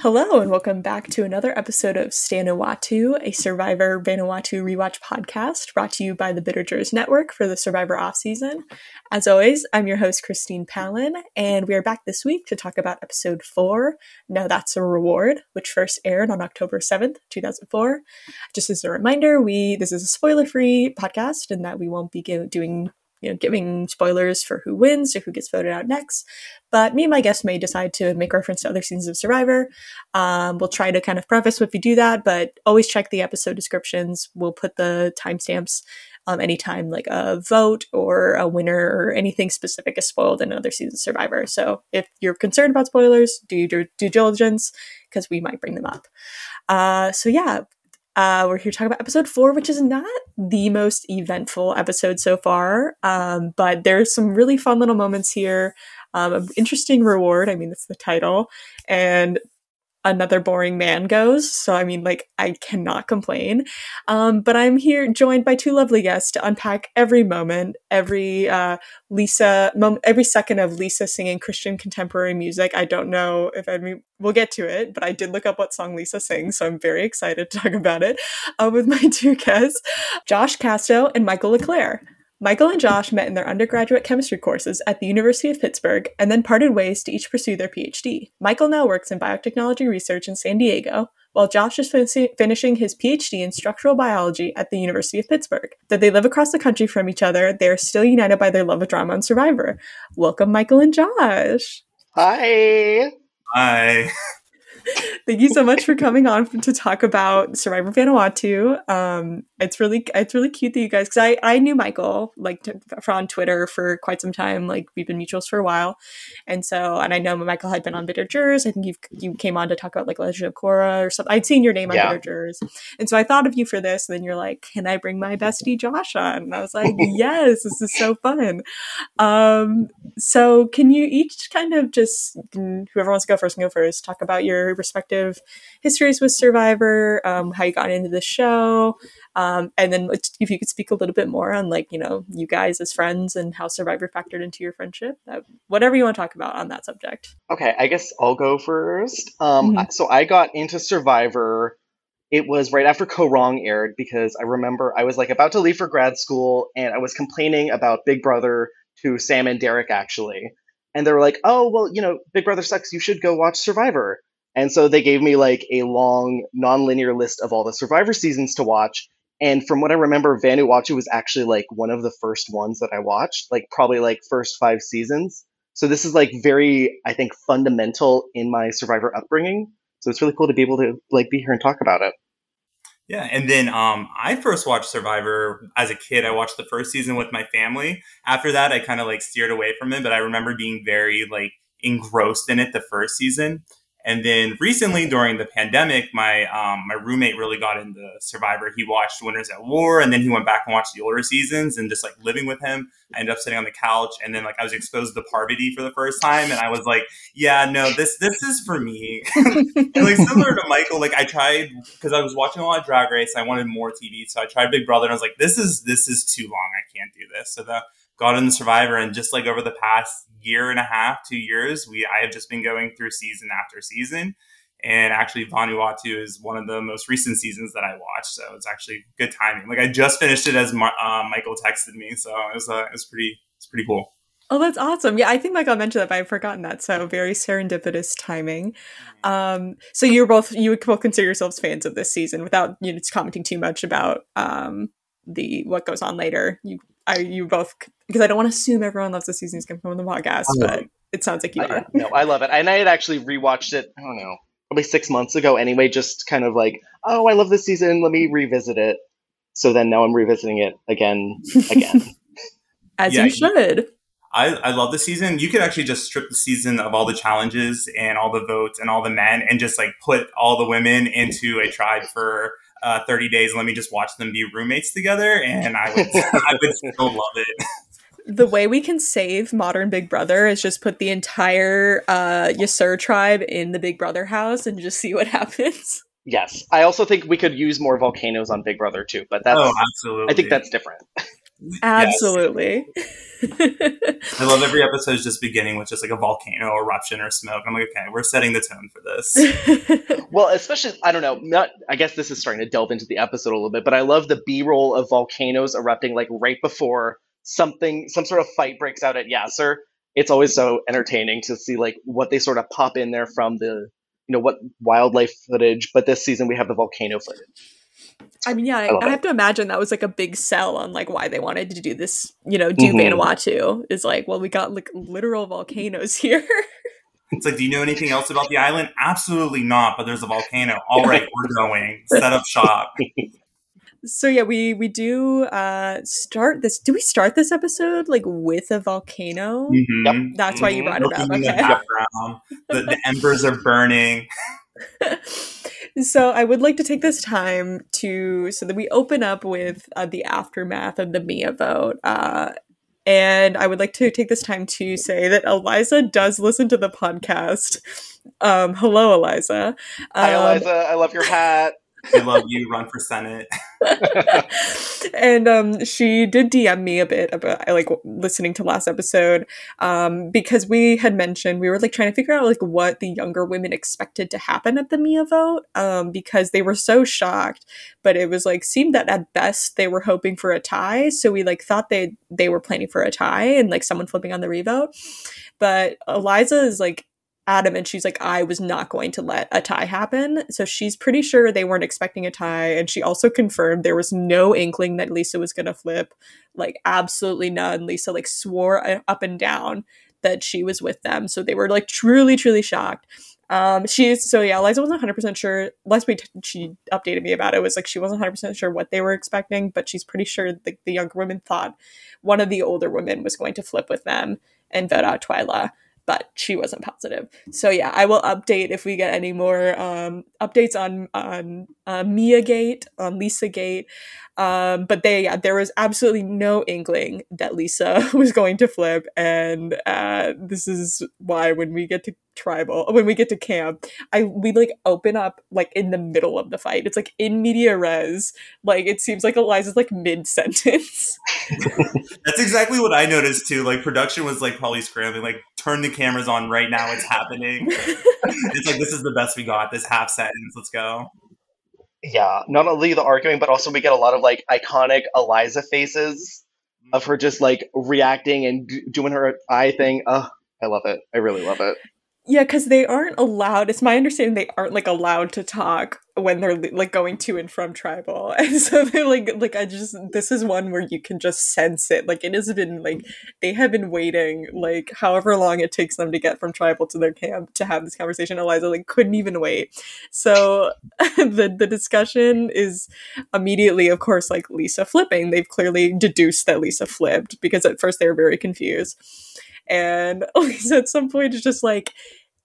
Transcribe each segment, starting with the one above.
Hello, and welcome back to another episode of Stanowatu, a Survivor Vanuatu rewatch podcast brought to you by the Bitter Jurors Network for the Survivor off season. As always, I'm your host, Christine Palin, and we are back this week to talk about episode four. Now That's a Reward, which first aired on October 7th, 2004. Just as a reminder, we this is a spoiler free podcast and that we won't be doing you know, giving spoilers for who wins or who gets voted out next. But me and my guests may decide to make reference to other seasons of Survivor. Um, we'll try to kind of preface if we do that, but always check the episode descriptions. We'll put the timestamps um, anytime like a vote or a winner or anything specific is spoiled in another season of Survivor. So if you're concerned about spoilers, do your due diligence because we might bring them up. Uh, so yeah, uh, we're here to talk about episode four, which is not the most eventful episode so far, um, but there's some really fun little moments here. Um, an interesting reward. I mean, it's the title, and another boring man goes. So, I mean, like, I cannot complain. Um, but I'm here joined by two lovely guests to unpack every moment, every uh, Lisa, mom- every second of Lisa singing Christian contemporary music. I don't know if I mean, we'll get to it, but I did look up what song Lisa sings. So I'm very excited to talk about it uh, with my two guests, Josh Casto and Michael LeClaire. Michael and Josh met in their undergraduate chemistry courses at the University of Pittsburgh and then parted ways to each pursue their PhD. Michael now works in biotechnology research in San Diego, while Josh is fin- finishing his PhD in structural biology at the University of Pittsburgh. Though they live across the country from each other, they are still united by their love of drama and Survivor. Welcome, Michael and Josh. Hi. Hi. Thank you so much for coming on to talk about Survivor Vanuatu. Um, it's really it's really cute that you guys because I I knew Michael like to, on Twitter for quite some time. Like we've been mutuals for a while, and so and I know Michael had been on Bitter Jurors. I think you you came on to talk about like Legend of Korra or something. I'd seen your name on yeah. Bitter Jurors, and so I thought of you for this. And then you're like, "Can I bring my bestie Josh on?" And I was like, "Yes, this is so fun." Um, so can you each kind of just whoever wants to go first can go first. Talk about your respective histories with Survivor, um, how you got into the show, um, and then if you could speak a little bit more on like you know you guys as friends and how Survivor factored into your friendship, that, whatever you want to talk about on that subject. Okay, I guess I'll go first. Um, mm-hmm. So I got into Survivor. It was right after Kaôh Rōng aired because I remember I was like about to leave for grad school and I was complaining about Big Brother to Sam and Derek actually. And they were like, oh, well, you know, Big Brother sucks. You should go watch Survivor. And so they gave me like a long, non-linear list of all the Survivor seasons to watch. And from what I remember, Vanuatu was actually like one of the first ones that I watched, like probably like first five seasons. So this is like very, I think, fundamental in my Survivor upbringing. So it's really cool to be able to like be here and talk about it. Yeah, and then um, I first watched Survivor as a kid. I watched the first season with my family. After that, I kind of like steered away from it, but I remember being very like engrossed in it the first season. And then recently, during the pandemic, my um, my roommate really got into Survivor. He watched Winners at War, and then he went back and watched the older seasons. And just like living with him, I ended up sitting on the couch, and then like I was exposed to Parvati for the first time, and I was like, "Yeah, no, this this is for me." and like similar to Michael, like I tried because I was watching a lot of Drag Race. I wanted more TV, so I tried Big Brother, and I was like, "This is this is too long. I can't do this." So the got into Survivor, and just like over the past year and a half, two years, we I have just been going through season after season. And actually, Vanuatu is one of the most recent seasons that I watched, so it's actually good timing. Like I just finished it as uh, Michael texted me, so it was uh, it was pretty it's pretty cool. Oh, that's awesome. Yeah, I think Michael mentioned that, but I've forgotten that. So very serendipitous timing. Mm-hmm. Um, so you're both you would both consider yourselves fans of this season without you know commenting too much about um, the what goes on later. You I you both because I don't want to assume everyone loves the seasons come from the podcast, but it sounds like you are. no, I love it, and I had actually rewatched it. I don't know, probably six months ago. Anyway, just kind of like, oh, I love this season. Let me revisit it. So then now I'm revisiting it again, again. As yeah, you should. I, I love the season. You could actually just strip the season of all the challenges and all the votes and all the men and just like put all the women into a tribe for uh, 30 days and let me just watch them be roommates together and I would, I would still love it. The way we can save modern Big Brother is just put the entire uh, Yasur tribe in the Big Brother house and just see what happens. Yes, I also think we could use more volcanoes on Big Brother too, but that's oh, absolutely. I think that's different. Absolutely. Yes. I love every episode just beginning with just like a volcano eruption or smoke. I'm like, okay, we're setting the tone for this. well, especially I don't know, not I guess this is starting to delve into the episode a little bit, but I love the B-roll of volcanoes erupting like right before something some sort of fight breaks out at Yasur. It's always so entertaining to see like what they sort of pop in there from the you know what wildlife footage, but this season we have the volcano footage. I mean, yeah, I, I, I have to imagine that was like a big sell on like why they wanted to do this, you know, do mm-hmm. Vanuatu. Is like, well, we got like literal volcanoes here. It's like, do you know anything else about the island? Absolutely not, but there's a volcano. All right, we're going. Set up shop. So yeah, we we do uh start this. Do we start this episode like with a volcano? Mm-hmm. Yep. That's why you brought it up. Okay. The, the embers are burning. so I would like to take this time to so that we open up with uh, the aftermath of the Mia vote. Uh, and I would like to take this time to say that Eliza does listen to the podcast. Um, hello, Eliza. Um, Hi, Eliza. I love your hat. I love you. Run for Senate. and um, she did DM me a bit about like listening to last episode um, because we had mentioned we were like trying to figure out like what the younger women expected to happen at the Mia vote um, because they were so shocked, but it was like seemed that at best they were hoping for a tie. So we like thought they they were planning for a tie and like someone flipping on the revote. But Eliza is like adamant she's like i was not going to let a tie happen. So she's pretty sure they weren't expecting a tie and she also confirmed there was no inkling that lisa was going to flip. Like absolutely none. Lisa like swore uh, up and down that she was with them. So they were like truly truly shocked. Um she's so yeah liza wasn't 100% sure. Last week she updated me about it. Was like she wasn't 100% sure what they were expecting but she's pretty sure the, the younger women thought one of the older women was going to flip with them and vote out twyla but she wasn't positive. So yeah, I will update if we get any more um, updates on on uh, Mia Gate, on Lisa Gate. Um, but they yeah, there was absolutely no inkling that Lisa was going to flip, and uh, this is why when we get to tribal when we get to camp i we like open up like in the middle of the fight. It's like in media res like it seems like eliza's like mid-sentence. That's exactly what i noticed too. Like production was like probably scrambling like turn the cameras on right now it's happening. It's like this is the best we got this half sentence let's go. Yeah not only the arguing but also we get a lot of like iconic eliza faces of her just like reacting and doing her eye thing. Oh I love it. I really love it. Yeah, because they aren't allowed. It's my understanding they aren't like allowed to talk when they're like going to and from tribal, and so they're like, like I just this is one where you can just sense it. Like it has been like they have been waiting like however long it takes them to get from tribal to their camp to have this conversation. Eliza like couldn't even wait. So the the discussion is immediately, of course, like Lisa flipping. They've clearly deduced that Lisa flipped because at first they were very confused. And Lisa at some point is just like,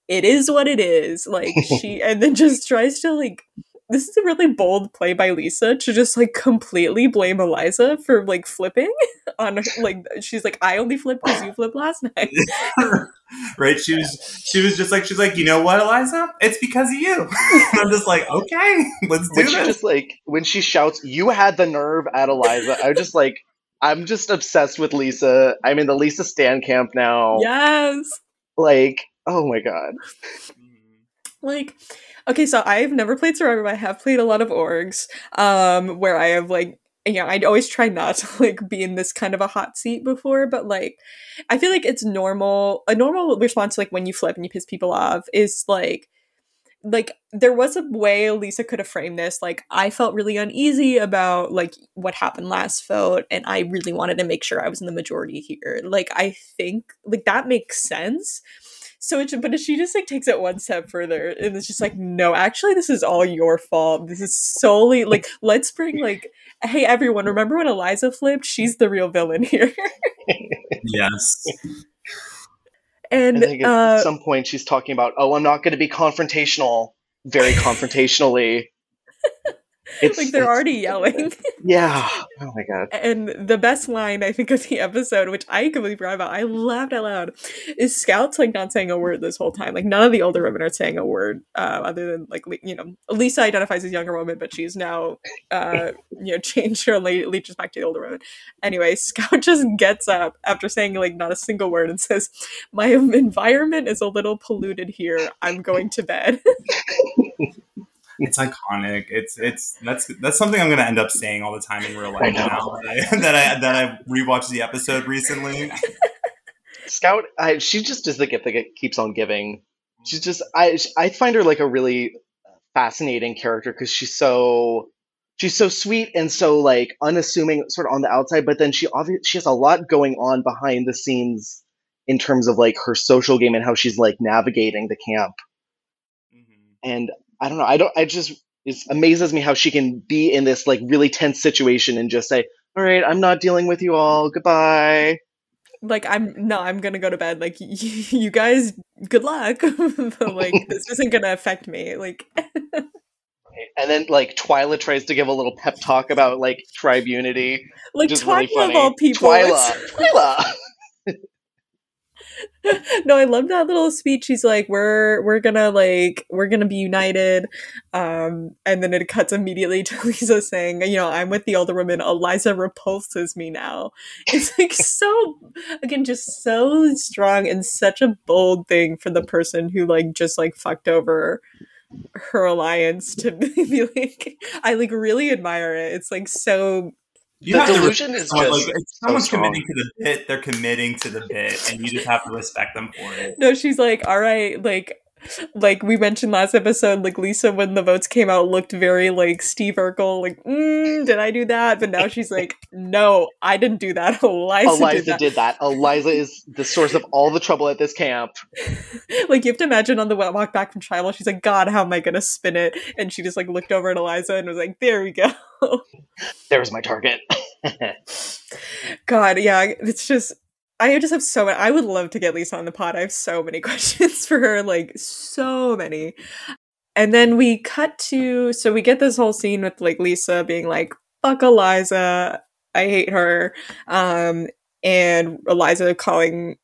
it is what it is. Like she and then just tries to like this is a really bold play by Lisa to just like completely blame Eliza for like flipping on her, like she's like I only flipped because you flipped last night. right? She was she was just like she's like you know what Eliza? It's because of you. I'm just like okay, let's do when this. Just like when she shouts, "You had the nerve!" at Eliza. I was just like I'm just obsessed with Lisa. I'm in the Lisa Stan camp now. Yes. Like, oh my god. Like, okay, so I've never played Survivor, but I have played a lot of orgs, um, where I have like you know, I'd always try not to like be in this kind of a hot seat before, but like I feel like it's normal a normal response like when you flip and you piss people off is like like there was a way Lisa could have framed this. Like I felt really uneasy about like what happened last vote, and I really wanted to make sure I was in the majority here. Like I think like that makes sense. So it, but she just like takes it one step further, and it's just like, no, actually, this is all your fault. This is solely like, let's bring like, hey everyone, remember when Eliza flipped? She's the real villain here. yes. And I think at uh, some point she's talking about, oh, I'm not going to be confrontational, very confrontationally. It's like they're it's, already yelling. Yeah. Oh my god. And the best line I think of the episode, which I completely forgot about, I laughed out loud, is Scout's like not saying a word this whole time. Like none of the older women are saying a word, uh, other than like you know, Lisa identifies as younger woman, but she's now uh, you know changed her leeches back to the older woman. Anyway, Scout just gets up after saying like not a single word and says, "My environment is a little polluted here. I'm going to bed." It's iconic. It's it's that's that's something I'm going to end up saying all the time in real life now that I, that I that I rewatched the episode recently. Scout, I, she just is the gift that keeps on giving. She's just I I find her like a really fascinating character because she's so she's so sweet and so like unassuming sort of on the outside but then she obviously she has a lot going on behind the scenes in terms of like her social game and how she's like navigating the camp mm-hmm. and I don't know. I don't. I just it amazes me how she can be in this like really tense situation and just say, "All right, I'm not dealing with you all. Goodbye." Like I'm no, I'm gonna go to bed. Like you guys, good luck. but, like this isn't gonna affect me. Like. and then like Twyla tries to give a little pep talk about like tribe unity. Like Twyla really of all people. Twyla. Twyla. no, I love that little speech. He's like, "We're we're gonna like we're gonna be united," um, and then it cuts immediately to Lisa saying, "You know, I'm with the older woman. Eliza repulses me now." It's like so again, just so strong and such a bold thing for the person who like just like fucked over her alliance to be like I like really admire it. It's like so you the delusion is just like, if someone's so committing to the bit, they're committing to the bit, and you just have to respect them for it. No, she's like, all right, like like we mentioned last episode, like Lisa, when the votes came out, looked very like Steve Urkel, like, mm, did I do that? But now she's like, no, I didn't do that. Eliza, Eliza did, that. did that. Eliza is the source of all the trouble at this camp. like you have to imagine on the walk back from tribal, she's like, God, how am I gonna spin it? And she just like looked over at Eliza and was like, there we go. there was my target. God, yeah, it's just I just have so many. I would love to get Lisa on the pod. I have so many questions for her, like so many. And then we cut to so we get this whole scene with like Lisa being like, "Fuck Eliza, I hate her," um, and Eliza calling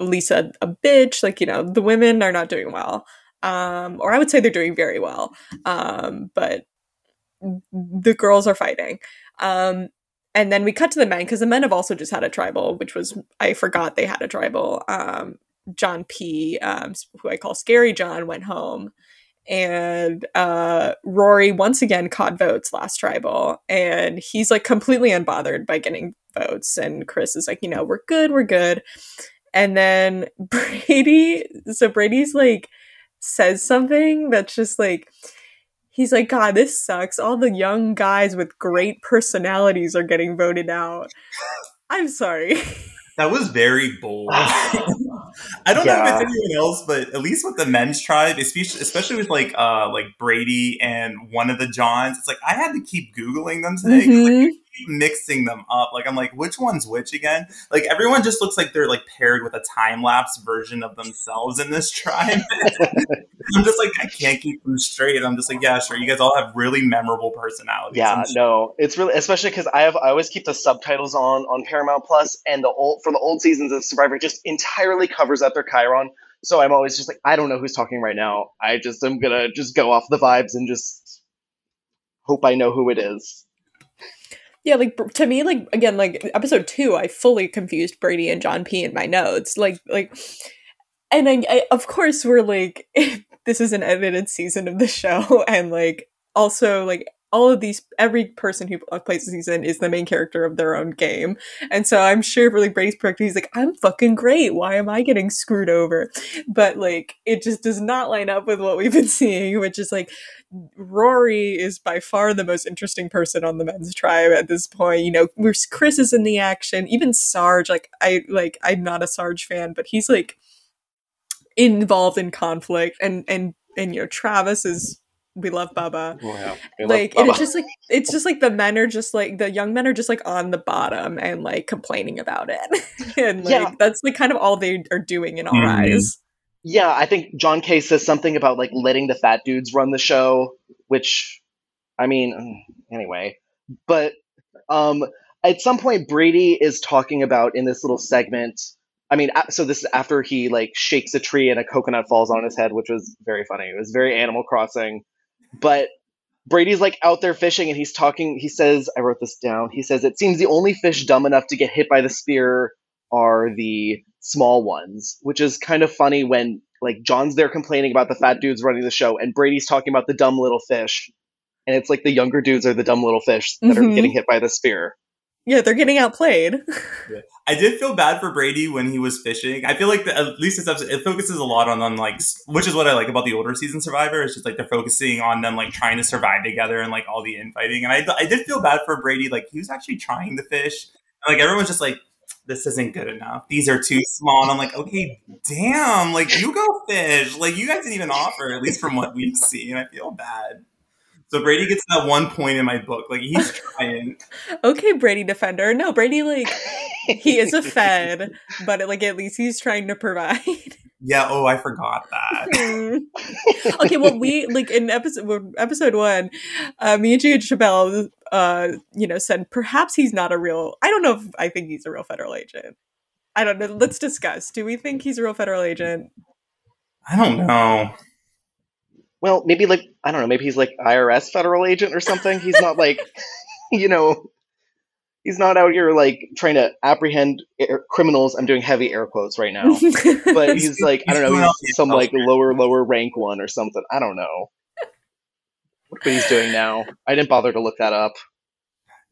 Lisa a bitch. Like you know, the women are not doing well, um, or I would say they're doing very well, um, but the girls are fighting. Um, and then we cut to the men because the men have also just had a tribal, which was I forgot they had a tribal. Um, John P, um, who I call Scary John, went home, and uh, Rory once again caught votes last tribal, and he's like completely unbothered by getting votes. And Chris is like, you know, we're good, we're good. And then Brady, so Brady's like says something that's just like he's like, God, this sucks. All the young guys with great personalities are getting voted out. I'm sorry. That was very bold. I don't yeah. know if it's anyone else, but at least with the men's tribe, especially especially with like uh like Brady and one of the Johns, it's like I had to keep googling them today. Mm-hmm. Like, mixing them up. Like I'm like, which one's which again? Like everyone just looks like they're like paired with a time lapse version of themselves in this tribe. I'm just like, I can't keep them straight. I'm just like, yeah, sure. You guys all have really memorable personalities. Yeah, no, it's really especially because I have I always keep the subtitles on on Paramount Plus, and the old for the old seasons of Survivor just entirely covers up their chyron. So I'm always just like, I don't know who's talking right now. I just am gonna just go off the vibes and just hope I know who it is. Yeah, like to me, like again, like episode two, I fully confused Brady and John P in my notes. Like, like, and I, I of course we're like, this is an edited season of the show, and like also like all of these every person who plays the season is the main character of their own game and so i'm sure for like brady's perspective he's like i'm fucking great why am i getting screwed over but like it just does not line up with what we've been seeing which is like Rory is by far the most interesting person on the men's tribe at this point. You know, Chris is in the action. Even Sarge, like I like I'm not a Sarge fan, but he's like involved in conflict and and and you know Travis is we love Bubba. Oh, yeah. like love Bubba. it's just like it's just like the men are just like the young men are just like on the bottom and like complaining about it. and like yeah. that's like kind of all they are doing in our mm-hmm. eyes. Yeah, I think John K says something about like letting the fat dudes run the show, which I mean, anyway, but um, at some point Brady is talking about in this little segment. I mean, so this is after he like shakes a tree and a coconut falls on his head, which was very funny. It was very Animal Crossing, but Brady's like out there fishing and he's talking. He says, I wrote this down. He says, It seems the only fish dumb enough to get hit by the spear are the small ones, which is kind of funny when like John's there complaining about the fat dudes running the show and Brady's talking about the dumb little fish. And it's like the younger dudes are the dumb little fish that mm-hmm. are getting hit by the spear. Yeah, they're getting outplayed. I did feel bad for Brady when he was fishing. I feel like the, at least this episode it focuses a lot on them, like which is what I like about the older season Survivor. It's just like they're focusing on them like trying to survive together and like all the infighting. And I I did feel bad for Brady. Like he was actually trying to fish. And, like everyone's just like, this isn't good enough. These are too small. And I'm like, okay, damn, like you go fish. Like you guys didn't even offer, at least from what we've seen. I feel bad. So Brady gets that one point in my book. Like he's trying. okay, Brady defender. No, Brady like he is a fed, but like at least he's trying to provide. Yeah. Oh, I forgot that. okay. Well, we like in episode episode one, uh, me and Jade Chabelle, uh, you know, said perhaps he's not a real. I don't know if I think he's a real federal agent. I don't know. Let's discuss. Do we think he's a real federal agent? I don't know. Well, maybe like I don't know. Maybe he's like IRS federal agent or something. He's not like, you know, he's not out here like trying to apprehend air- er, criminals. I'm doing heavy air quotes right now, but he's like I don't know. He's some like lower lower rank one or something. I don't know what he's doing now. I didn't bother to look that up.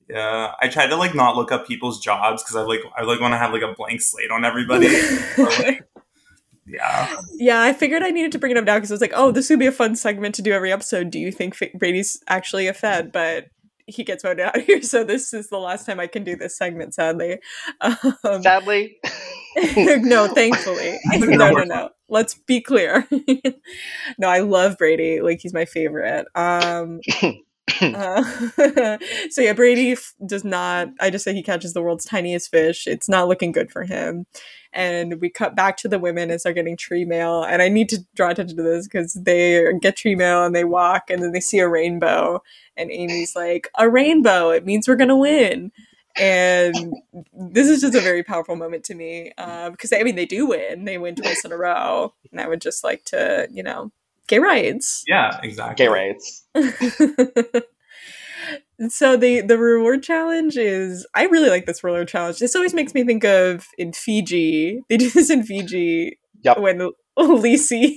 Yeah, I tried to like not look up people's jobs because I like I like want to have like a blank slate on everybody. yeah, yeah. I figured I needed to bring it up now because I was like, oh, this would be a fun segment to do every episode. Do you think Brady's actually a Fed? But he gets voted out here, so this is the last time I can do this segment. Sadly, um, sadly, no, thankfully, no, no, no. Let's be clear. no, I love Brady. Like he's my favorite. Um, uh, so yeah, Brady f- does not. I just say he catches the world's tiniest fish. It's not looking good for him. And we cut back to the women as they're getting tree mail. And I need to draw attention to this because they get tree mail and they walk and then they see a rainbow. And Amy's like, "A rainbow! It means we're gonna win." And this is just a very powerful moment to me uh, because I mean they do win. They win twice in a row, and I would just like to, you know, gay rights. Yeah, exactly. Gay rights. so the the reward challenge is I really like this reward challenge. This always makes me think of in Fiji. They do this in Fiji yep. when Lisi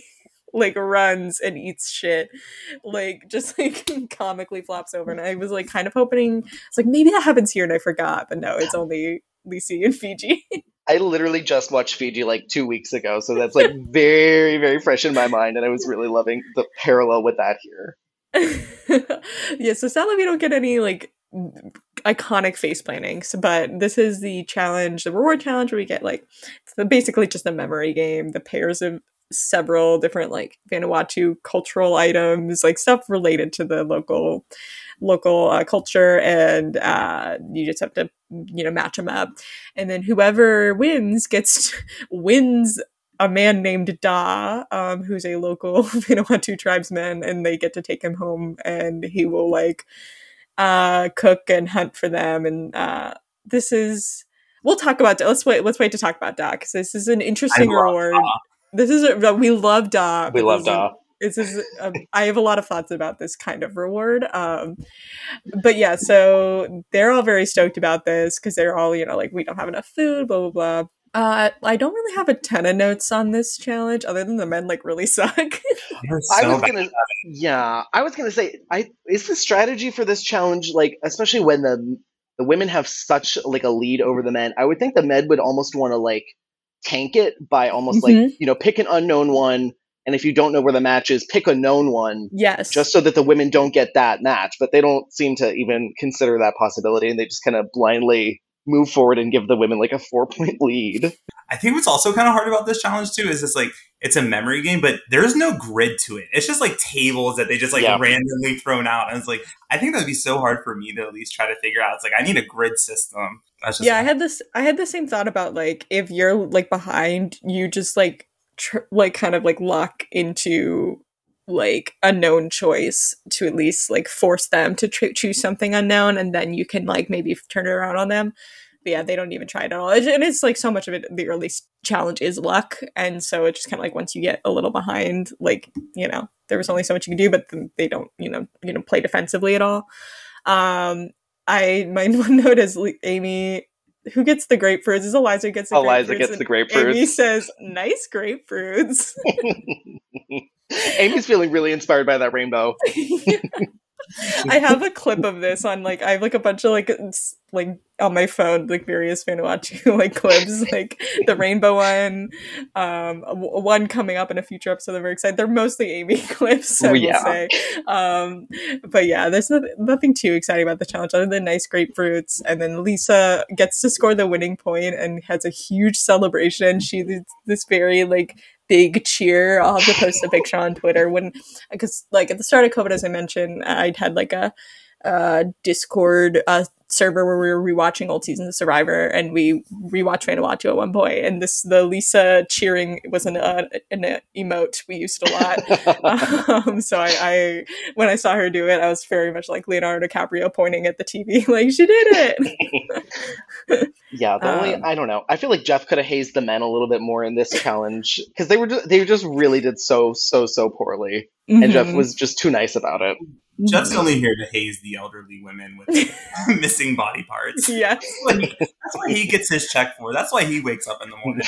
like runs and eats shit, like just like comically flops over. And I was like kind of hoping it's like maybe that happens here, and I forgot, but no, it's only Lisi in Fiji. I literally just watched Fiji like two weeks ago, so that's like very, very fresh in my mind, and I was really loving the parallel with that here. yeah, so sadly we don't get any like iconic face plantings, but this is the challenge, the reward challenge where we get like basically just a memory game. The pairs of several different like Vanuatu cultural items, like stuff related to the local local uh, culture, and uh, you just have to you know match them up, and then whoever wins gets wins a man named Da, um, who's a local Vanuatu tribesman, and they get to take him home, and he will like uh, cook and hunt for them, and uh, this is. We'll talk about. Let's wait. Let's wait to talk about Da because this is an interesting reward. Da. This is a, we love Da. We love Da this is um, i have a lot of thoughts about this kind of reward um, but yeah so they're all very stoked about this because they're all you know like we don't have enough food blah blah blah uh, I don't really have a ton of notes on this challenge, other than the men like really suck. so I was gonna, yeah, I was gonna say, I is the strategy for this challenge like, especially when the the women have such like a lead over the men. I would think the men would almost want to like tank it by almost mm-hmm. like you know pick an unknown one and if you don't know where the match is, pick a known one. Yes. Just so that the women don't get that match. But they don't seem to even consider that possibility. And they just kind of blindly move forward and give the women like a four point lead. I think what's also kind of hard about this challenge too is it's like it's a memory game, but there's no grid to it. It's just like tables that they just like yeah. randomly thrown out. And it's like I think that'd be so hard for me to at least try to figure out. It's like I need a grid system. yeah, I had this I had the same thought about like if you're like behind, you just like tr- like kind of like lock into like unknown choice to at least like force them to tr- choose something unknown and then you can like maybe turn it around on them but yeah they don't even try it at all and it's like so much of it the early challenge is luck and so it's just kind of like once you get a little behind like you know there was only so much you can do but they don't you know you know play defensively at all um i my one note is amy who gets the grapefruits? Is Eliza gets the Eliza grapefruits gets the grapefruits. Amy says, "Nice grapefruits." Amy's feeling really inspired by that rainbow. I have a clip of this on like I have like a bunch of like like on my phone like various Vanuatu like clips like the rainbow one, um, one coming up in a future episode. I'm very excited. They're mostly Amy clips, I oh, yeah. will say. Um, but yeah, there's no, nothing too exciting about the challenge other than nice grapefruits. And then Lisa gets to score the winning point and has a huge celebration. She this very like big cheer. I'll have to post a picture on Twitter when, because like at the start of COVID, as I mentioned, I'd had like a, uh, Discord uh, server where we were rewatching old seasons of Survivor, and we rewatched Vanuatu at one point. And this the Lisa cheering was an, uh, an emote we used a lot. um, so I, I, when I saw her do it, I was very much like Leonardo DiCaprio pointing at the TV, like she did it. yeah, the only um, I don't know. I feel like Jeff could have hazed the men a little bit more in this challenge because they were they just really did so so so poorly, mm-hmm. and Jeff mm-hmm. was just too nice about it. Jeff's only here to haze the elderly women with missing body parts. Yeah. Like, that's what he gets his check for. That's why he wakes up in the morning.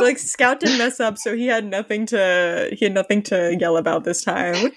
like Scout didn't mess up, so he had nothing to he had nothing to yell about this time.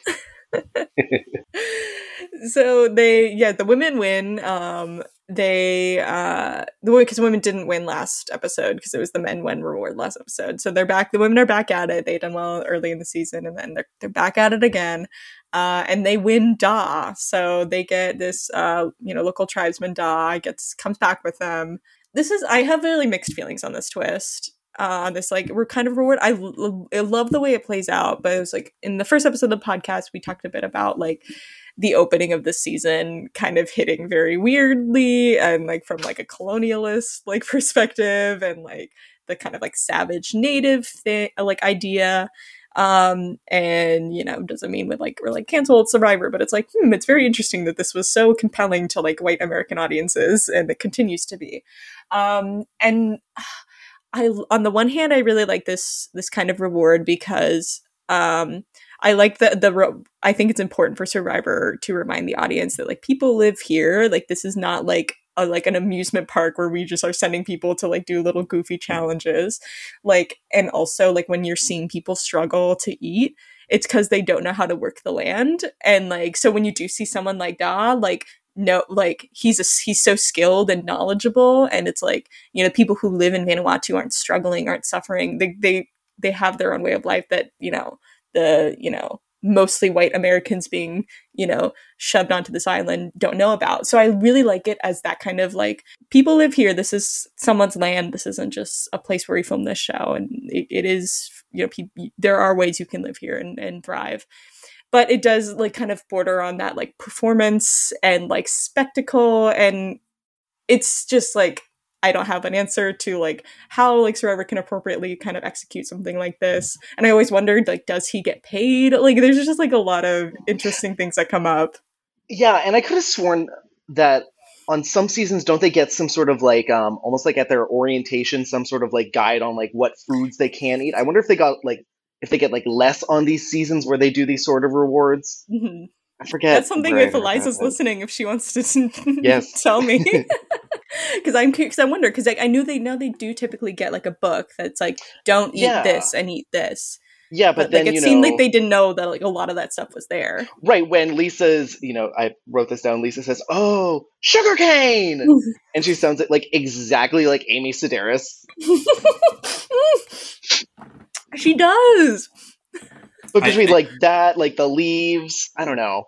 so they yeah, the women win. Um they uh the because women didn't win last episode because it was the men win reward last episode so they're back the women are back at it they done well early in the season and then they're, they're back at it again uh, and they win Da. So they get this, uh, you know, local tribesman Da gets comes back with them. This is I have really mixed feelings on this twist. Uh, this like we're kind of reward. I, love the way it plays out, but it was like in the first episode of the podcast we talked a bit about like the opening of the season kind of hitting very weirdly and like from like a colonialist like perspective and like the kind of like savage native thing like idea um and you know doesn't mean with like we're like canceled survivor but it's like hmm, it's very interesting that this was so compelling to like white american audiences and it continues to be um and i on the one hand i really like this this kind of reward because um I like the the I think it's important for Survivor to remind the audience that like people live here. Like this is not like a, like an amusement park where we just are sending people to like do little goofy challenges. Like and also like when you're seeing people struggle to eat it's because they don't know how to work the land. And like so when you do see someone like da like no like he's a, he's so skilled and knowledgeable and it's like you know people who live in Vanuatu aren't struggling aren't suffering. They they they have their own way of life that you know the you know mostly white Americans being, you know, shoved onto this island don't know about. So I really like it as that kind of like people live here. This is someone's land. This isn't just a place where we film this show. And it, it is, you know, pe- there are ways you can live here and, and thrive. But it does like kind of border on that like performance and like spectacle. And it's just like I don't have an answer to like how like Survivor can appropriately kind of execute something like this. And I always wondered like does he get paid? Like there's just like a lot of interesting things that come up. Yeah, and I could have sworn that on some seasons don't they get some sort of like um almost like at their orientation some sort of like guide on like what foods they can eat. I wonder if they got like if they get like less on these seasons where they do these sort of rewards. Mm-hmm. I forget. That's something if Eliza's listening, if she wants to yes. tell me. Because I'm curious, I wonder, because like, I knew they know they do typically get like a book that's like, don't eat yeah. this and eat this. Yeah, but, but then like, it seemed like they didn't know that like a lot of that stuff was there. Right when Lisa's, you know, I wrote this down. Lisa says, "Oh, sugarcane," and she sounds like exactly like Amy Sedaris. she does. But between like that, like the leaves, I don't know.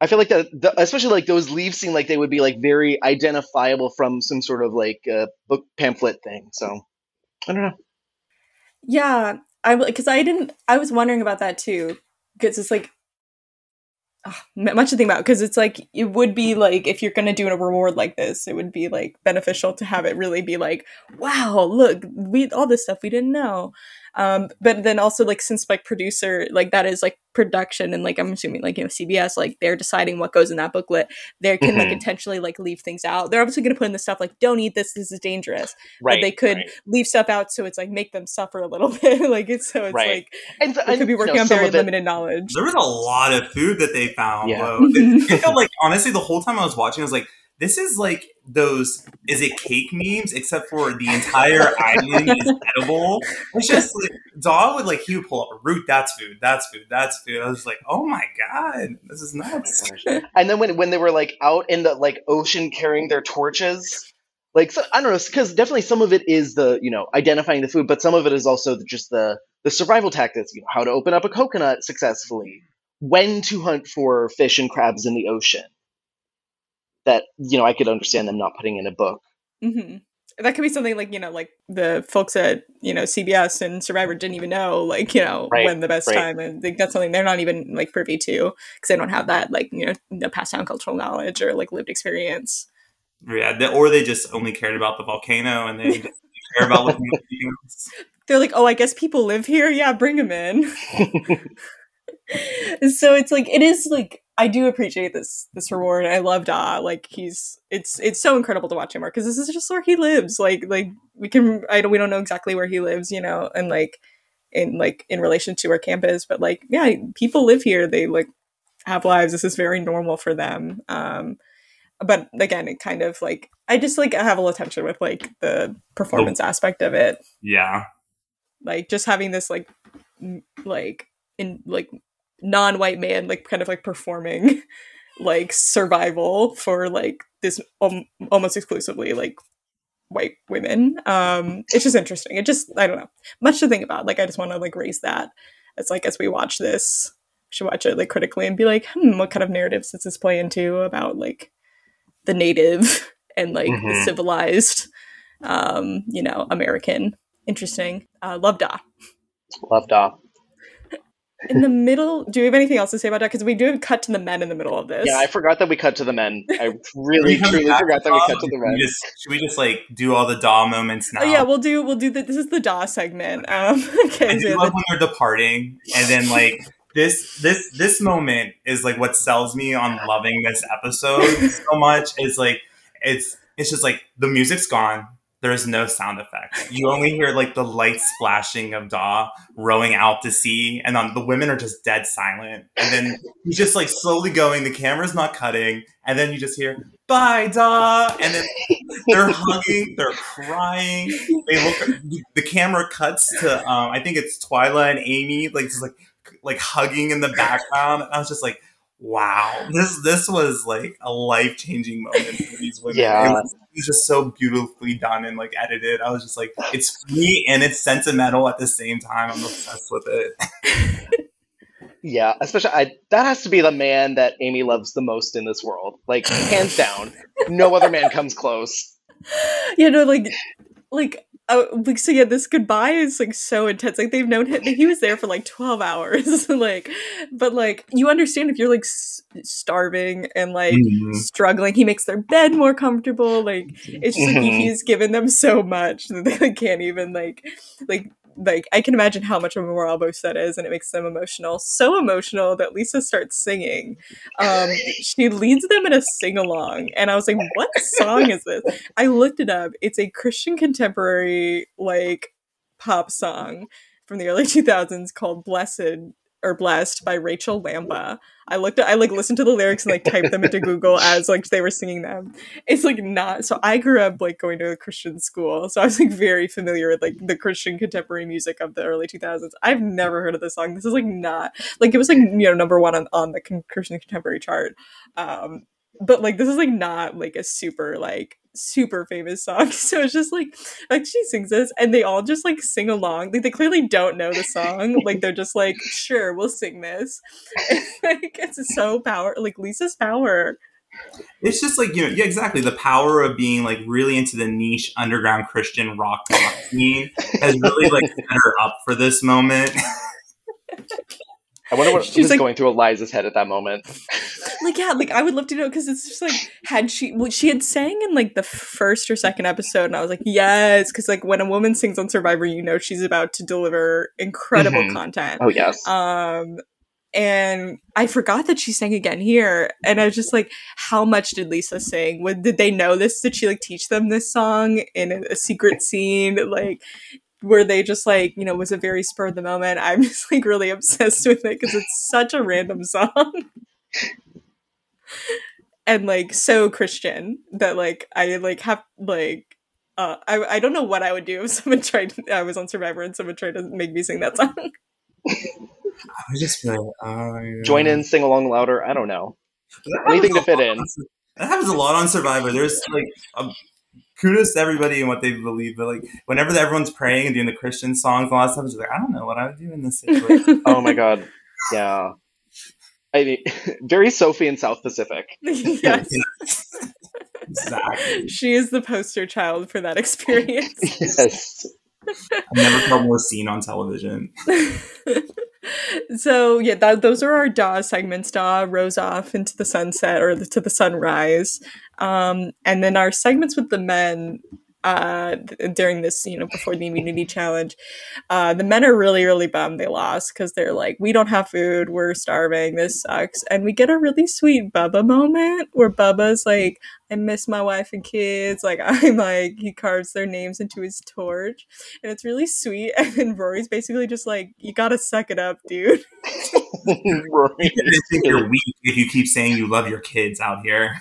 I feel like the, the, especially like those leaves seem like they would be like very identifiable from some sort of like uh, book pamphlet thing. So I don't know. Yeah, I because I didn't. I was wondering about that too because it's like oh, much to think about because it's like it would be like if you're gonna do a reward like this, it would be like beneficial to have it really be like, wow, look, we all this stuff we didn't know. Um, but then also like since like producer like that is like production and like I'm assuming like you know CBS like they're deciding what goes in that booklet. They can mm-hmm. like intentionally like leave things out. They're obviously going to put in the stuff like don't eat this. This is dangerous. Right. But they could right. leave stuff out so it's like make them suffer a little bit. like it's so it's right. like and, and, could be working you know, on very limited it, knowledge. There was a lot of food that they found. Yeah. It, it felt like honestly the whole time I was watching I was like this is like those is it cake memes except for the entire island is edible. It's just like Daw would like he would pull up a root. That's food. That's food. That's food. I was like, oh my god, this is oh nuts. and then when when they were like out in the like ocean carrying their torches. Like so, I don't know, because definitely some of it is the you know identifying the food, but some of it is also just the the survival tactics. You know how to open up a coconut successfully, when to hunt for fish and crabs in the ocean that you know I could understand them not putting in a book. Mm-hmm. That could be something like you know, like the folks at you know CBS and Survivor didn't even know, like you know, right, when the best right. time, and think that's something they're not even like privy to because they don't have that like you know the passed down cultural knowledge or like lived experience. Yeah, they, or they just only cared about the volcano and they care about looking else. They're like, oh, I guess people live here. Yeah, bring them in. so it's like it is like I do appreciate this this reward. I love Da. Like he's it's it's so incredible to watch him work because this is just where he lives. Like like we can I don't we don't know exactly where he lives, you know, and like in like in relation to our campus, but like yeah, people live here. They like have lives. This is very normal for them. Um, but again, it kind of like I just like I have a little tension with like the performance oh. aspect of it. Yeah, like just having this like m- like in like non-white man like kind of like performing like survival for like this um, almost exclusively like white women. Um it's just interesting. It just i don't know. Much to think about. Like i just want to like raise that as like as we watch this. Should watch it like critically and be like hmm what kind of narratives does this play into about like the native and like mm-hmm. the civilized um you know american? Interesting. Uh love da love da in the middle, do you have anything else to say about that? Because we do cut to the men in the middle of this. Yeah, I forgot that we cut to the men. I really, truly forgot that we cut to the men. Just, should we just like do all the Daw moments now? Oh, yeah, we'll do. We'll do the, This is the Daw segment. Um, okay, I do so love the, when they're departing, and then like this this this moment is like what sells me on loving this episode so much. Is like it's it's just like the music's gone there's no sound effect. You only hear like the light splashing of Daw rowing out to sea, and um, the women are just dead silent. And then he's just like slowly going. The camera's not cutting, and then you just hear "Bye, Daw," and then they're hugging, they're crying. They look. The camera cuts to um, I think it's Twyla and Amy, like just like like hugging in the background. And I was just like wow, this this was like a life changing moment for these women. Yeah. It was, it was, just so beautifully done and like edited. I was just like, it's funny and it's sentimental at the same time. I'm obsessed with it. yeah, especially I, that has to be the man that Amy loves the most in this world. Like hands down, no other man comes close. You know, like like oh, like so yeah this goodbye is like so intense like they've known him he was there for like 12 hours like but like you understand if you're like s- starving and like mm-hmm. struggling he makes their bed more comfortable like it's just like mm-hmm. he's given them so much that they like, can't even like like like I can imagine how much of a moral boost that is, and it makes them emotional. So emotional that Lisa starts singing. Um, she leads them in a sing along, and I was like, "What song is this?" I looked it up. It's a Christian contemporary like pop song from the early 2000s called "Blessed." Or blessed by Rachael Lampa. I looked at I like listened to the lyrics and like typed them into Google as like they were singing them. It's like not so I grew up like going to a Christian school. So I was like very familiar with like the Christian contemporary music of the early 2000s. I've never heard of this song. This is like not like it was like you know number 1 on on the Christian contemporary chart. Um but like this is like not like a super like super famous song. So it's just like like she sings this and they all just like sing along. Like they clearly don't know the song. like they're just like, sure, we'll sing this. like it's so power like Lisa's power. It's just like, you know, yeah, exactly. The power of being like really into the niche underground Christian rock rock scene has really like set her up for this moment. I wonder what She's was like, going through Eliza's head at that moment. like yeah, like I would love to know because it's just like had she well, she had sang in like the first or second episode, and I was like yes, because like when a woman sings on Survivor, you know she's about to deliver incredible Mhm. content. Oh yes. Um, and I forgot that she sang again here, and I was just like, how much did Lisa sing? What, did they know this? Did she like teach them this song in a, a secret scene? Like, were they just like, you know, was it very spur of the moment? I'm just like really obsessed with it because it's such a random song. and like so Christian that like I like have like uh I I don't know what I would do if someone tried I was on Survivor and someone tried to make me sing that song. I would just feel like, oh, yeah. Join in, sing along louder. I don't know. Anything to fit in. That happens a lot on Survivor. There's like um, kudos to everybody and what they believe, but like whenever everyone's praying and doing the Christian songs, a lot of stuff is like I don't know what I would do in this situation. Oh my god. Yeah. I mean, very Sophie in South Pacific. yes. exactly. She is the poster child for that experience. Yes. I've never felt more seen on television. So yeah, that, those are our DAW segments. DAW rose off into the sunset or the, to the sunrise, um, and then our segments with the men uh, th- during this, you know, before the immunity challenge. Uh, the men are really, really bummed they lost because they're like, we don't have food, we're starving, this sucks, and we get a really sweet Bubba moment where Bubba's like, I miss my wife and kids. Like I'm like he carves their names into his torch, and it's really sweet. And then Rory's basically just like, "You gotta suck it up, dude." Rory. I think you're weak if you keep saying you love your kids out here.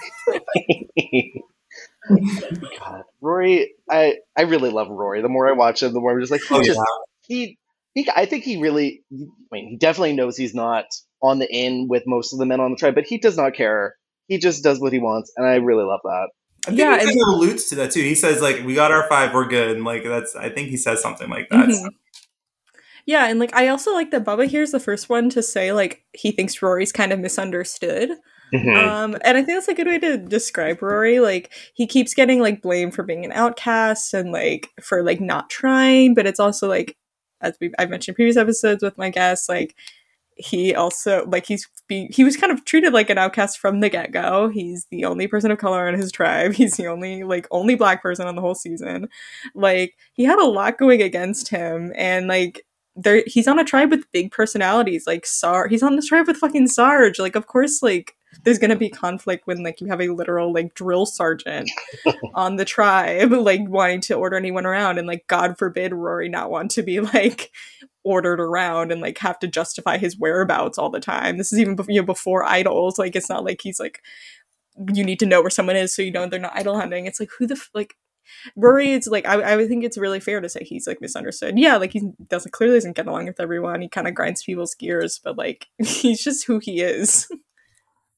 God, Rory, I I really love Rory. The more I watch him, the more I'm just like he Oh, just yeah. he he. I think he really. I mean, he definitely knows he's not on the in with most of the men on the tribe, but he does not care. He just does what he wants, and I really love that. I think Yeah, he and- kind of alludes to that too. He says like, "We got our five, we're good." And like that's, I think he says something like that. Mhm. Yeah, and like I also like that Bubba here's the first one to say like he thinks Rory's kind of misunderstood. Mhm. Um, and I think that's a good way to describe Rory. Like he keeps getting like blamed for being an outcast and like for like not trying, but it's also like as we I've mentioned in previous episodes with my guests, like he also like he's he was kind of treated like an outcast from the get go. He's the only person of color on his tribe. He's the only like only black person on the whole season. Like he had a lot going against him, and like there he's on a tribe with big personalities. Like Sar, he's on this tribe with fucking Sarge. Like of course like there's gonna be conflict when like you have a literal like drill sergeant on the tribe like wanting to order anyone around and like god forbid rory not want to be like ordered around and like have to justify his whereabouts all the time this is even before, you know, before idols like it's not like he's like you need to know where someone is so you know they're not idol hunting it's like who the f- like Rory is like I, I think it's really fair to say he's like misunderstood. Yeah, like he doesn't clearly doesn't get along with everyone. He kind of grinds people's gears, but like he's just who he is.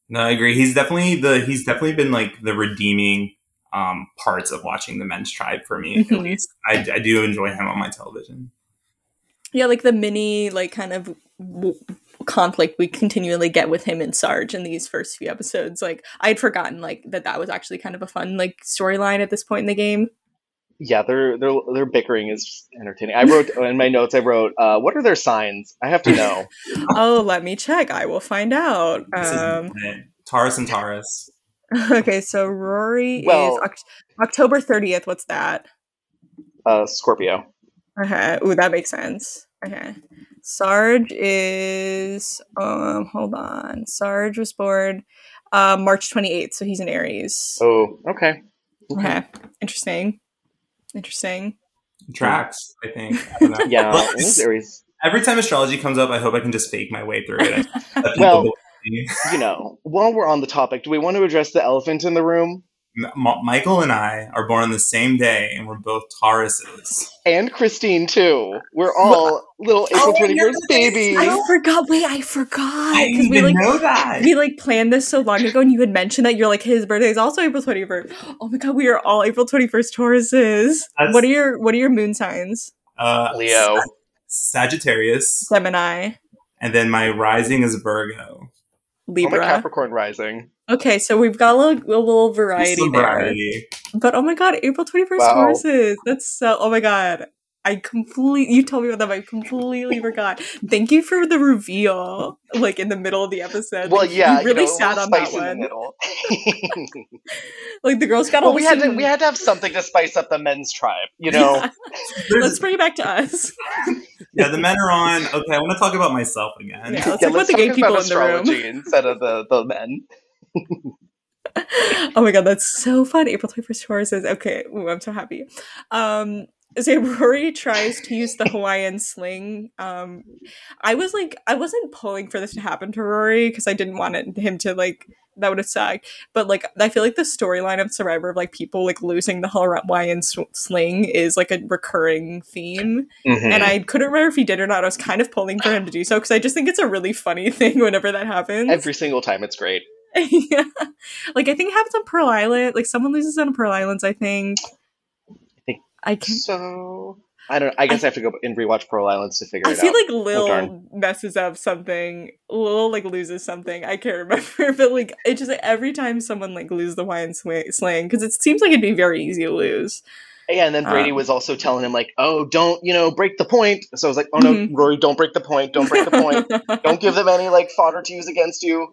No, I agree. He's definitely the he's definitely been like the redeeming um, parts of watching the men's tribe for me. Mhm. At least I, I do enjoy him on my television. Yeah, like the mini like kind of w- conflict we continually get with him and Sarge in these first few episodes. Like I'd forgotten like that that was actually kind of a fun like storyline at this point in the game. Yeah, their their their bickering is entertaining. I wrote in my notes. I wrote, uh, "What are their signs? I have to know." oh, let me check. I will find out. Um. Taurus and Taurus. okay, so Rory Well- is Oct- October 30th. What's that? Uh, Scorpio. Okay. Ooh, that makes sense. Okay. Sarge is um hold on. Sarge was born uh March 28th, so he's an Aries. Oh, okay. Okay. Interesting. Interesting. Tracks, I think. I. Yeah, Well, it. Every time astrology comes up, I hope I can just fake my way through it. I- that people Well- You know, while we're on the topic, do we want to address the elephant in the room M- M- Michael and I are born on the same day, and we're both Tauruses. and Christine too? We're all little April Oh, twenty you're first the same. babies. I forgot. Wait, I forgot I because didn't we even like know that. we like planned this so long ago, and you had mentioned that you're like his birthday is also April 21st. Oh my god, we are all April 21st Tauruses. That's- What are your What are your moon signs? uh, Leo. Sagittarius, Gemini, and then my rising is Virgo. Oh, my Libra. Capricorn rising. Okay, so we've got a little, a little variety Some there. variety. But oh my god, April 21st Wow. Tauruses. That's so. Oh my god. I completely you told me about them. I completely forgot. Thank you for the reveal, like in the middle of the episode. Well, yeah, you really you know, sat on that one. like the girls got well, all we had to we had to have something to spice up the men's tribe, you know. Yeah. Let's bring it back to us. yeah, the men are on. Okay, I want to talk about myself again. Yeah, let's yeah, talk let's about the gay talk people about in the room. instead of the the men. Oh my god, that's so fun. April 21st Taurus says, okay, ooh, I'm so happy. Um, Rory tries to use the Hawaiian sling. Um, I was like, I wasn't pulling for this to happen to Rory because I didn't want it, him to like, that would have sucked. But like, I feel like the storyline of Survivor of like people like losing the Hawaiian s- sling is like a recurring theme. Mm-hmm. And I couldn't remember if he did or not. I was kind of pulling for him to do so because I just think it's a really funny thing whenever that happens. Every single time, it's great. Yeah. Like I think it happens on Pearl Island. Like someone loses on Pearl Islands, I think. I think I can So I don't. I guess I, have to go and rewatch Pearl Islands to figure I it out. I feel like Lil darn. messes up something. Lil like loses something. I can't remember, but like it just like, every time someone like loses the Hawaiian sw- slang because it seems like it'd be very easy to lose. yeah, and then Brady um, was also telling him like, "Oh, don't you know break the point." So I was like, "Oh no, Mhm. Rory, don't break the point. Don't break the point. don't give them any like fodder to use against you."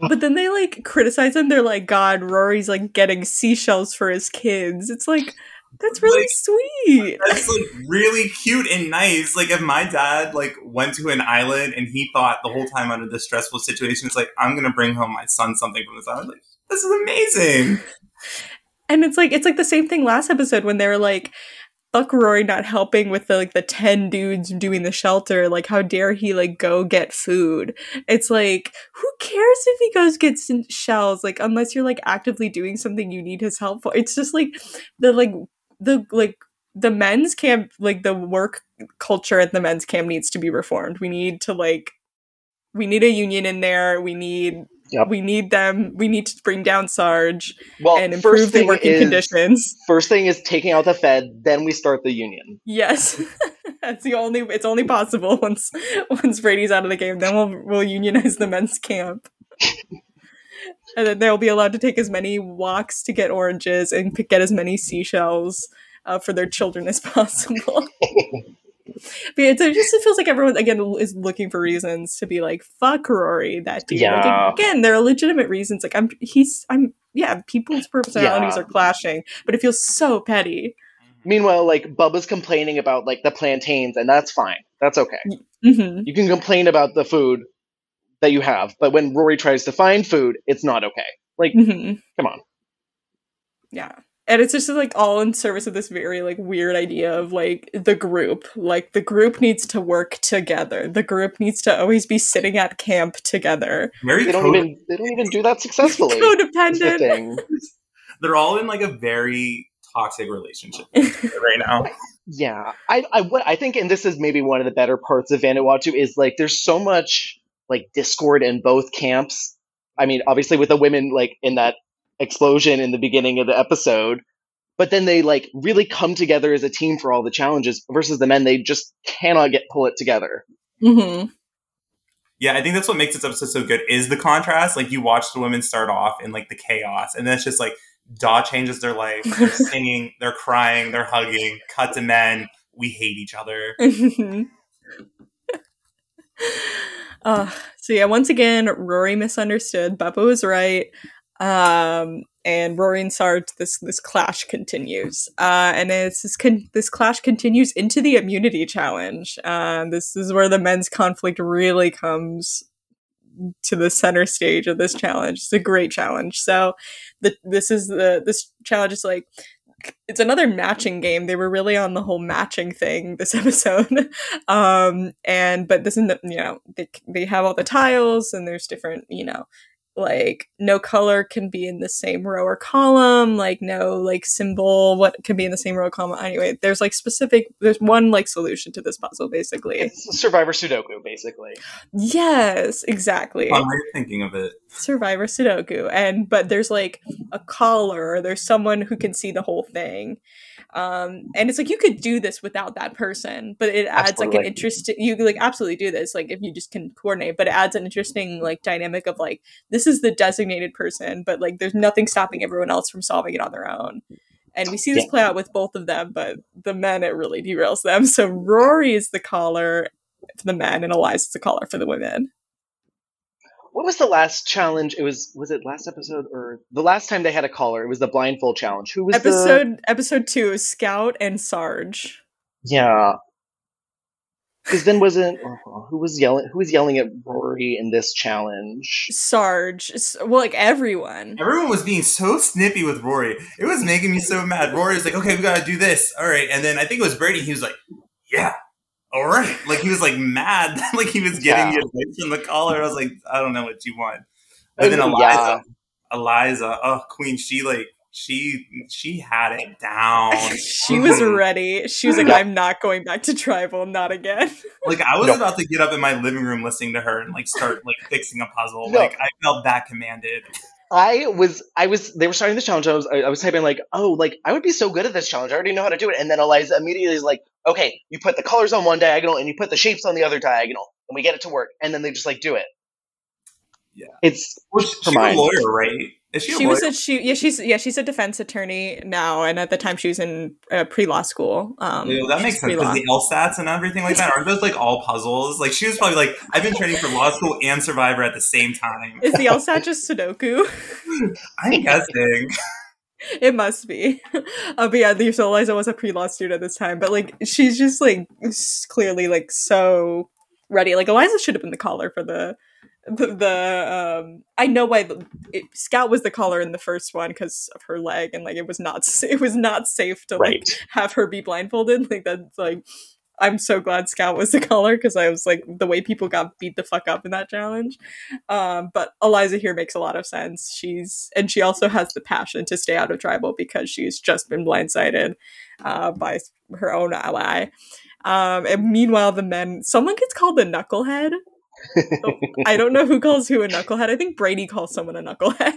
But then they like criticize him. They're like, "God, Rory's like getting seashells for his kids." It's like that's really Like- sweet. That's like really cute and nice. Like if my dad like went to an island and he thought the whole time under this stressful situation, it's like I'm gonna bring home my son something from this island. Like this is amazing. And it's like it's like the same thing last episode when they were like, "Fuck Rory not helping with the like the ten dudes doing the shelter. Like, how dare he like go get food? It's like, who cares if he goes gets shells? Like, unless you're like actively doing something you need his help for. It's just like the like the like the men's camp like the work culture at the men's camp needs to be reformed. We need to like we need a union in there. We need Yep. we need them. We need to bring down Sarge Well, and improve the working is, conditions. First thing is taking out the Fed. Then we start the union. Yes, that's the only. It's only possible once once Brady's out of the game. Then we'll we'll unionize the men's camp, and then they'll be allowed to take as many walks to get oranges and pick, get as many seashells uh, for their children as possible. But it just it feels like everyone again is looking for reasons to be like fuck Rory that dude. Yeah. Like, again, there are legitimate reasons. Like I'm he's I'm yeah people's personalities Yeah. are clashing, but it feels so petty. Meanwhile, like Bubba's complaining about like the plantains, and that's fine. That's okay. hmm You can complain about the food that you have, but when Rory tries to find food, it's not okay. Like, hmm come on. Yeah. And it's just like all in service of this very like weird idea of like the group. Like the group needs to work together. The group needs to always be sitting at camp together. Very They don't code- even they don't even do that successfully. That's the Codependent. they're all in like a very toxic relationship right now. Yeah, I I what I think, and this is maybe one of the better parts of Vanuatu is like there's so much like discord in both camps. I mean, obviously with the women like in that explosion in the beginning of the episode, but then they like really come together as a team for all the challenges. Versus the men, they just cannot get pull it together. hmm Yeah, I think that's what makes this episode so good is the contrast. Like you watch the women start off in like the chaos, and then it's just like Daw changes their life. They're singing, they're crying, they're hugging. Cut to men, we hate each other. uh, so yeah, once again, Rory misunderstood. Bubba was right. Um, and Rory and Sarge, this this clash continues. Uh, and it's this con- this clash continues into the immunity challenge. Uh, this is where the men's conflict really comes to the center stage of this challenge. It's a great challenge. So, the this is the this challenge is like it's another matching game. They were really on the whole matching thing this episode. um and but this is the- you know they they have all the tiles and there's different you know like no color can be in the same row or column like no like symbol what can be in the same row or column anyway there's like specific there's one like solution to this puzzle basically It's Survivor Sudoku, basically. yes exactly i'm thinking of it? survivor sudoku and but there's like a caller or there's someone who can see the whole thing um and it's like you could do this without that person but it adds like an Absolutely. interest you like absolutely do this like if you just can coordinate but it adds an interesting like dynamic of like this is the designated person but like there's nothing stopping everyone else from solving it on their own And we see this yeah. play out with both of them, but the men, it really derails them. So Rory is the caller for the men, and Eliza is the caller for the women. What was the last challenge? It was was it last episode or the last time they had a caller? It was the blindfold challenge. Who was episode the... episode two? Scout and Sarge. Yeah, because then wasn't oh, who was yelling? Who was yelling at Rory in this challenge? Sarge. Well, like everyone. Everyone was being so snippy with Rory. It was making me so mad. Rory was like, "Okay, we gotta do this. All right," and then I think it was Brady. He was like, "Yeah, all right." Like he was like mad. like he was getting yeah. advice from the caller. I was like, "I don't know what you want." But then Eliza, yeah. Eliza, oh Queen, she like she she had it down. she was ready. She was like, "I'm not going back to tribal, not again." like I was no. about to get up in my living room listening to her and like start like fixing a puzzle. No. Like I felt that commanded. I was, I was, they were starting the challenge. I was, I was typing like, oh, like I would be so good at this challenge. I already know how to do it. And then Eliza immediately is like, okay, you put the colors on one diagonal and you put the shapes on the other diagonal, and we get it to work. And then they just like do it. Yeah, it's well, she's a lawyer, right? Is she? she was a she. Yeah, she's yeah. She's a defense attorney now, and at the time she was in uh, pre law school. Um, yeah, that makes sense because the LSATs and everything like that aren't those like all puzzles? Like she was probably like, I've been training for law school and Survivor at the same time. Is the LSAT just Sudoku? I'm guessing. It must be. Uh, but yeah, so Eliza was a pre law student at this time, but like she's just like clearly like so ready. Like Eliza should have been the caller for the the, the um I know why the, it, Scout was the caller in the first one because of her leg and like it was not it was not safe to right. like have her be blindfolded like that's like I'm so glad Scout was the caller because I was like the way people got beat the fuck up in that challenge. Um, but Eliza here makes a lot of sense. She's and she also has the passion to stay out of tribal because she's just been blindsided uh, by her own ally. Um, and meanwhile, the men, someone gets called the knucklehead I don't know who calls who a knucklehead. I think Brady calls someone a knucklehead.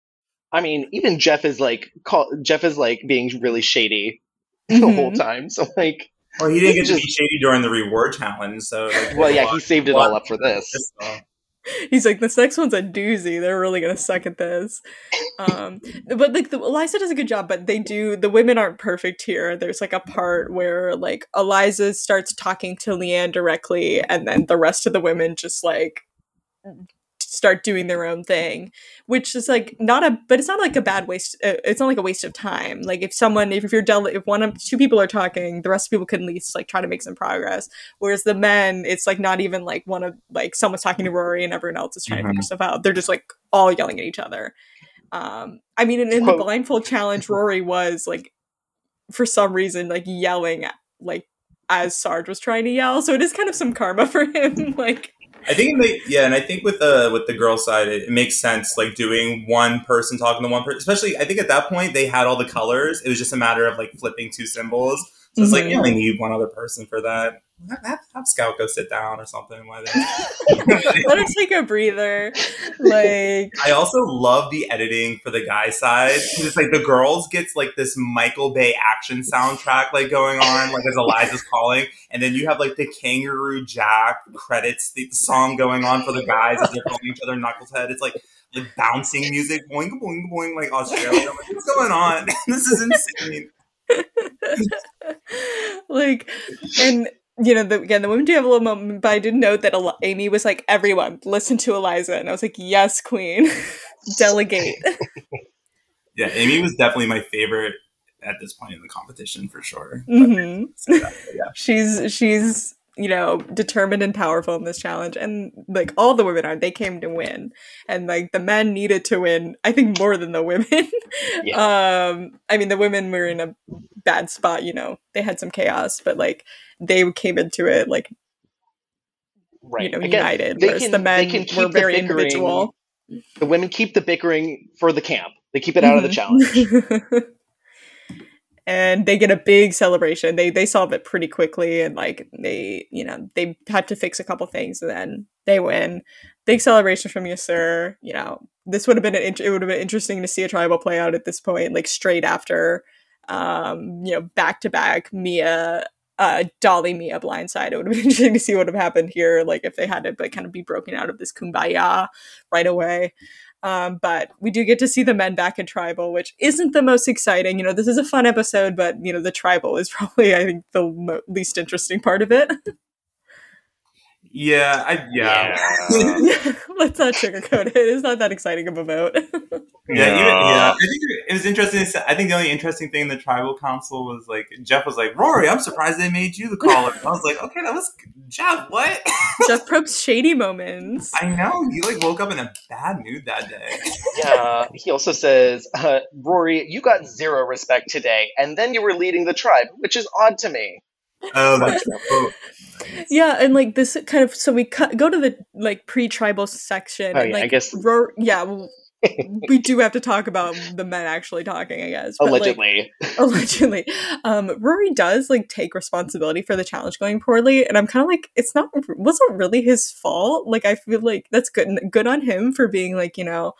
I mean, even Jeff is like call, Jeff is like being really shady the mm-hmm. whole time. So like, well, he didn't get just, to be shady during the reward challenge. So like, well, yeah, he saved it all up for this. He's like, this next one's a doozy. They're really gonna suck at this. Um, but like, the, Eliza does a good job. But they do. The women aren't perfect here. There's like a part where like Eliza starts talking to Leanne directly, and then the rest of the women just like start doing their own thing which is like not a but it's not like a bad waste uh, it's not like a waste of time. Like if someone if, if you're del- if one of two people are talking the rest of people can at least like try to make some progress. Whereas the men it's like not even like one of like someone's talking to rory and everyone else is trying mm-hmm. to figure stuff out they're just like all yelling at each other. Um i mean in, in the blindfold challenge rory was like for some reason like yelling at, like as sarge was trying to yell. So it is kind of some karma for him like I think yeah, and I think with the with the girl side, it, it, makes sense like doing one person talking to one person. Especially, I think at that point they had all the colors. It was just a matter of like flipping two symbols. So mm-hmm. it's like you only need one other person for that have, have Scout go sit down or something. Like that. Let her take a breather. Like I also love the editing for the guy side it's like the girls gets like this Michael Bay action soundtrack like going on, like as Eliza's calling, and then you have like the Kangaroo Jack credits the song going on for the guys as they're calling each other Knucklehead. It's like like bouncing music, boing boing boing, like Australia. Like, What's going on? this is insane. like and you know, the, again, the women do have a little moment, but I did note that Amy was like, everyone, listen to Eliza. And I was like, yes, queen, delegate. yeah, Amy was definitely my favorite at this point in the competition for sure. Mm-hmm. yeah. she's, she's, you know, determined and powerful in this challenge. And like all the women are, they came to win. And like the men needed to win, I think more than the women. yeah. Um, I mean, the women were in a bad spot, you know, they had some chaos, but like, they came into it like right. you know Again, united, whereas can, the men were very individual. The women keep the bickering for the camp. They keep it out mm-hmm. of the mm-hmm. challenge. and they get a big celebration. They they solve it pretty quickly, and like they you know they had to fix a couple things, and then they win. Big celebration from Yasur. You know this would have been an it would have been interesting to see a tribal play out at this point, like straight after, um, you know, back to back Mia uh, Dolly Mia blindside. It would have been interesting to see what would have happened here, like if they had to like kind of be broken out of this kumbaya right away. Um, but we do get to see the men back in tribal, which isn't the most exciting. You know, this is a fun episode, but you know, the tribal is probably, I think, the mo- least interesting part of it. Yeah, I, yeah. yeah. Let's not sugarcoat it. It's not that exciting of a vote. yeah, even, yeah. I think it was interesting. I think the only interesting thing in the tribal council was like Jeff was like, "Rory, I'm surprised they made you the caller." I was like, "Okay, that was Jeff. What?" Jeff Probst's shady moments. I know you like woke up in a bad mood that day. Yeah. He also says, uh, "Rory, you got zero respect today, and then you were leading the tribe, which is odd to me." Oh, that's yeah, and like this kind of so we cut, go to the like pre-tribal section. Oh, and, yeah, like, I guess- Ro- yeah, well, we do have to talk about the men actually talking. I guess but, like, Allegedly. allegedly um rory does like take responsibility for the challenge going poorly and i'm kind of like it's not wasn't really his fault like i feel like that's good good on him for being like you know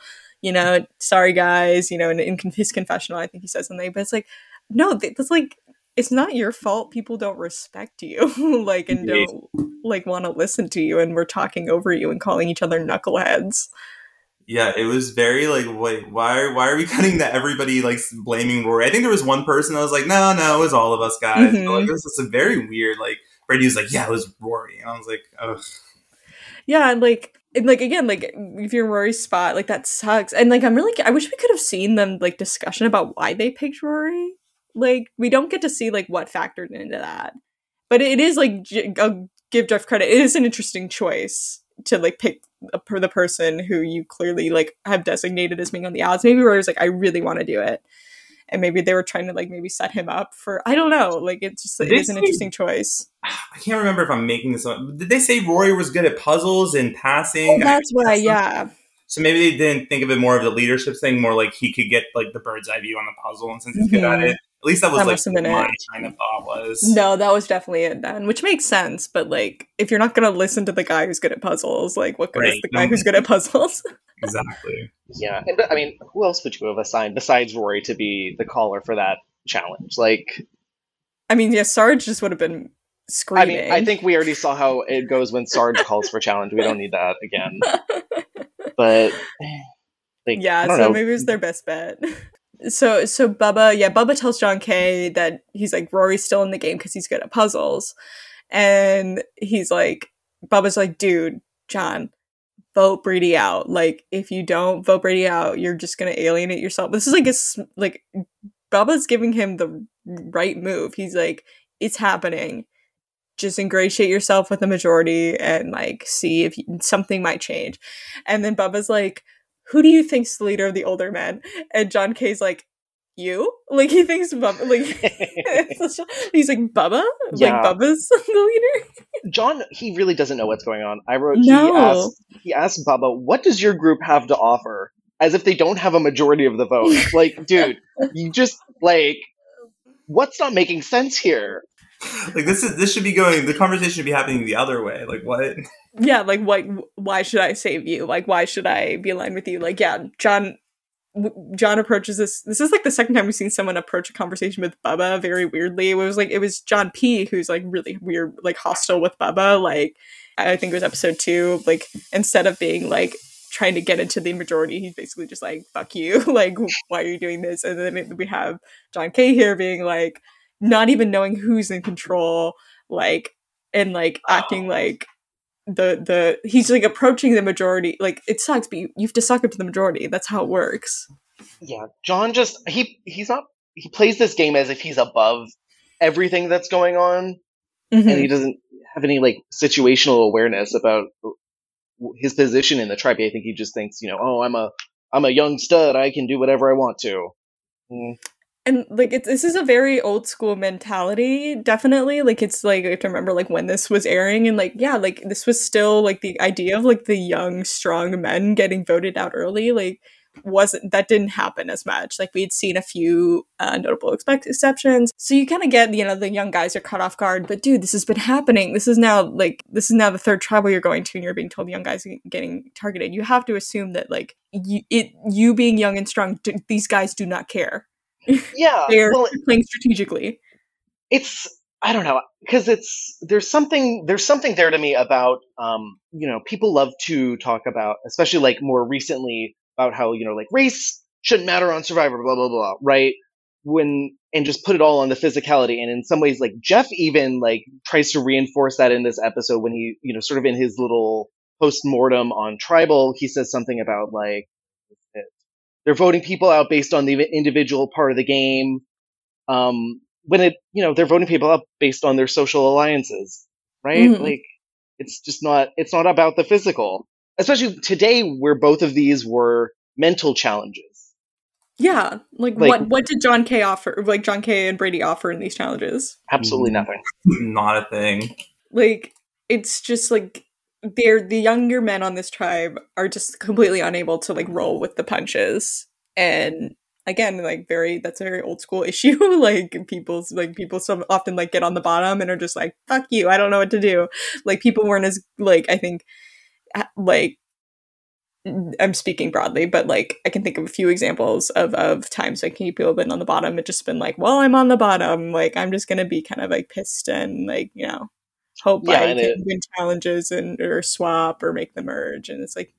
you know sorry guys you know and in his confessional i think he says something but it's like no that's like it's not your fault people don't respect you like and don't like want to listen to you and we're talking over you and calling each other knuckleheads Yeah, it was very like, wait, why? Why are we cutting that? Everybody like blaming Rory. I think there was one person that was like, no, no, it was all of us guys. Mhm. But, like, it was just a very weird. Like Brady was like, yeah, it was Rory, and I was like, ugh. Yeah, and like and like again, like if you're in Rory's spot, like that sucks. And like I'm really I wish we could have seen them like discussion about why they picked Rory. Like we don't get to see like what factored into that. But it is like I'll give Jeff credit. It is an interesting choice to like pick a, per the person who you clearly like have designated as being on the odds. Maybe Rory's like I really want to do it. And maybe they were trying to like maybe set him up for I don't know. Like it's just it is an interesting choice. I can't remember if I'm making this up. Did they say Rory was good at puzzles and passing? Oh, that's why, yeah. So maybe they didn't think of it more of the leadership thing, more like he could get like the bird's eye view on the puzzle, and since he's good at it, at least that was That like must have been what my it. kind of thought was. No, that was definitely it then, which makes sense. But like, if you're not gonna listen to the guy who's good at puzzles, like, what good is the guy who's good at puzzles? exactly. Yeah, and, but I mean, who else would you have assigned besides Rory to be the caller for that challenge? Like, I mean, yeah, Sarge just would have been screaming. I screaming. mean, I think we already saw how it goes when Sarge calls for challenge. We don't need that again. But like, yeah, I so don't know. maybe it was their best bet. So, so Bubba, yeah, Bubba tells John K that he's like Rory's still in the game because he's good at puzzles, and he's like, Bubba's like, dude, John, vote Brady out. Like, if you don't vote Brady out, you're just gonna alienate yourself. This is like a like Bubba's giving him the right move. He's like, it's happening. Just ingratiate yourself with the majority and like see if you, something might change. And then Bubba's like, who do you think's the leader of the older men? And John K's like, you? Like he thinks Bubba like he's like Bubba? Yeah. Like Bubba's the leader? John, he really doesn't know what's going on. I wrote, No. he asked, he asked Bubba, what does your group have to offer? As if they don't have a majority of the vote. like, dude, you just, like, what's not making sense here? Like this is this should be going. The conversation should be happening the other way. Like what? Yeah, like what why should I save you? Like why should I be aligned with you? Like yeah, John John approaches this. This is like the second time we've seen someone approach a conversation with Bubba very weirdly. It was like it was John P who's like really weird, like hostile with Bubba. Like I think it was episode two. Like instead of being like trying to get into the majority, he's basically just like "fuck you," like why are you doing this? And then we have John K here being like not even knowing who's in control, like and like acting like the the he's like approaching the majority. Like it sucks, but you, you have to suck up to the majority. That's how it works. Yeah, John just, he, he's not, he plays this game as if he's above everything that's going on, and Mhm. he doesn't have any, like, situational awareness about his position in the tribe. I think he just thinks, you know, oh, I'm a, I'm a young stud. I can do whatever I want to. Mm. And like it's this is a very old school mentality definitely. Like it's like you have to remember like when this was airing and like yeah like this was still like the idea of like the young strong men getting voted out early like wasn't that didn't happen as much. Like we'd seen a few uh, notable expect- exceptions. So you kind of get you know the young guys are caught off guard but dude this has been happening. This is now like this is now the third tribal you're going to and you're being told young guys are getting targeted. You have to assume that like you it you being young and strong d- these guys do not care Yeah, they're well, playing strategically. it's I don't know because it's there's something there's something there to me about um you know people love to talk about especially like more recently about how you know like race shouldn't matter on Survivor blah blah blah right when and just put it all on the physicality and in some ways like Jeff even like tries to reinforce that in this episode when he you know sort of in his little post mortem on tribal he says something about like they're voting people out based on the individual part of the game. Um when it you know they're voting people up based on their social alliances right? Mm-hmm. like it's just not it's not about the physical. Especially today where both of these were mental challenges. Yeah like, like what what did john k offer like john k and brady offer in these challenges? Absolutely mm-hmm. nothing. Not a thing. Like it's just like they're the younger men on this tribe are just completely unable to like roll with the punches. And again like very that's a very old school issue. Like people's like people so often like get on the bottom and are just like fuck you i don't know what to do. Like people weren't as like i think uh, like i'm speaking broadly but like i can think of a few examples of of times like people have been on the bottom and just been like well i'm on the bottom. Like i'm just gonna be kind of like pissed and like you know hope yeah, i can it, win challenges and or swap or make the merge and it's like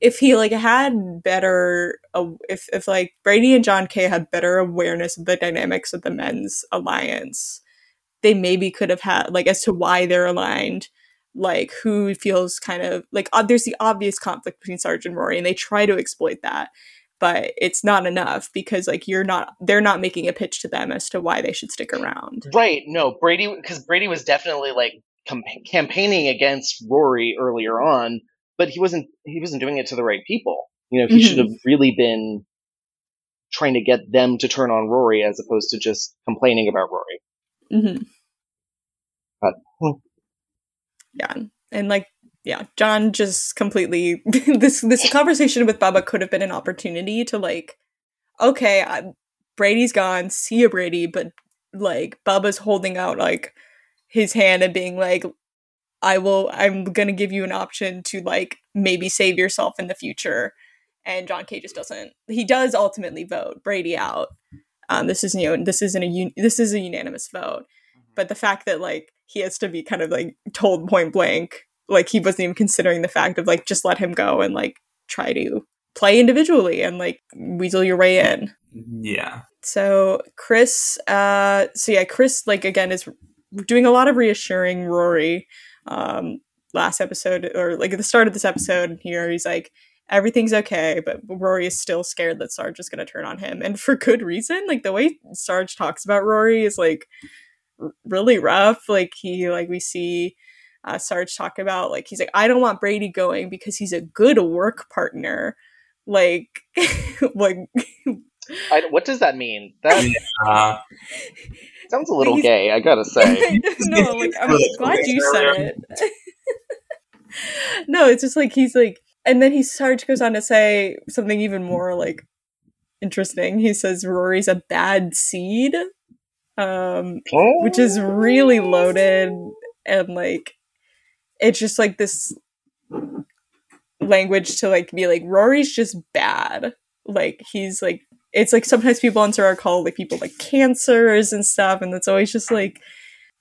if he like had better uh, if if like Brady and John K had better awareness of the dynamics of the men's alliance, they maybe could have had like as to why they're aligned, like who feels kind of like uh, there's the obvious conflict between Sarge and Rory, and they try to exploit that, but it's not enough because like you're not they're not making a pitch to them as to why they should stick around. Right? No, Brady because Brady was definitely like campaigning against Rory earlier on but he wasn't he wasn't doing it to the right people. You know, he mm-hmm. should have really been trying to get them to turn on Rory as opposed to just complaining about Rory. Mm-hmm. But, hmm. Yeah, and like yeah, John just completely this this conversation with Bubba could have been an opportunity to like, okay, I, Brady's gone, see you, Brady, but like Bubba's holding out like his hand and being like, I will I'm gonna give you an option to like maybe save yourself in the future. And John K just doesn't. He does ultimately vote Brady out. Um, this is you know this isn't a un- this is a unanimous vote, mm-hmm. but the fact that like he has to be kind of like told point blank, like he wasn't even considering the fact of like just let him go and like try to play individually and like weasel your way in. Yeah. So Chris, uh, so yeah, Chris like again is doing a lot of reassuring Rory um, last episode or like at the start of this episode and here he's like everything's okay but rory is still scared that sarge is going to turn on him. And for good reason like the way sarge talks about rory is like r- really rough. Like he like we see uh, sarge talk about like he's like i don't want brady going because he's a good work partner. Like like I, what does that mean that yeah. Sounds a little He's, gay, I gotta say. no, like I'm glad you said it. no, it's just like he's like, and then he Sarge goes on to say something even more like interesting. He says Rory's a bad seed, um, oh. which is really loaded and like it's just like this language to like be like Rory's just bad. Like he's like it's like sometimes people on Survivor call like people like cancers and stuff, and it's always just like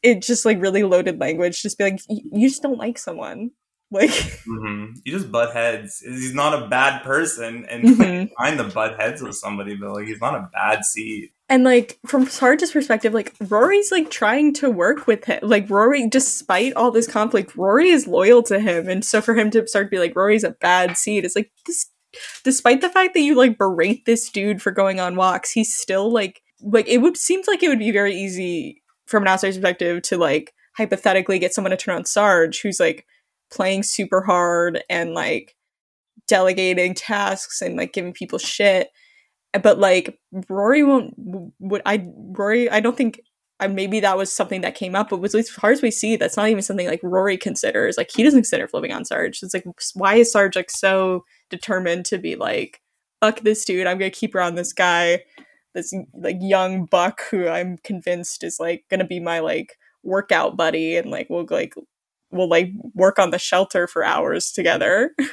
it just like really loaded language. Just be like, you just don't like someone. Like mm-hmm. you just butt heads. He's not a bad person, and mm-hmm. find the butt heads with somebody, but like he's not a bad seed. And like from Sarge's perspective, like Rory's like trying to work with him. Like Rory, despite all this conflict, Rory is loyal to him, and so for him to start to be like Rory's a bad seed, it's like this despite the fact that you like berate this dude for going on walks, he's still like like it would seems like it would be very easy from an outsider's perspective to like hypothetically get someone to turn on Sarge who's like playing super hard and like delegating tasks and like giving people shit. But like Rory won't would I Rory I don't think uh, maybe that was something that came up, but was as far as we see, that's not even something like Rory considers. Like he doesn't consider flipping on Sarge. It's like why is Sarge like so determined to be like, fuck this dude, I'm gonna keep around this guy, this like young buck who I'm convinced is like gonna be my like workout buddy and like we'll like we'll like work on the shelter for hours together.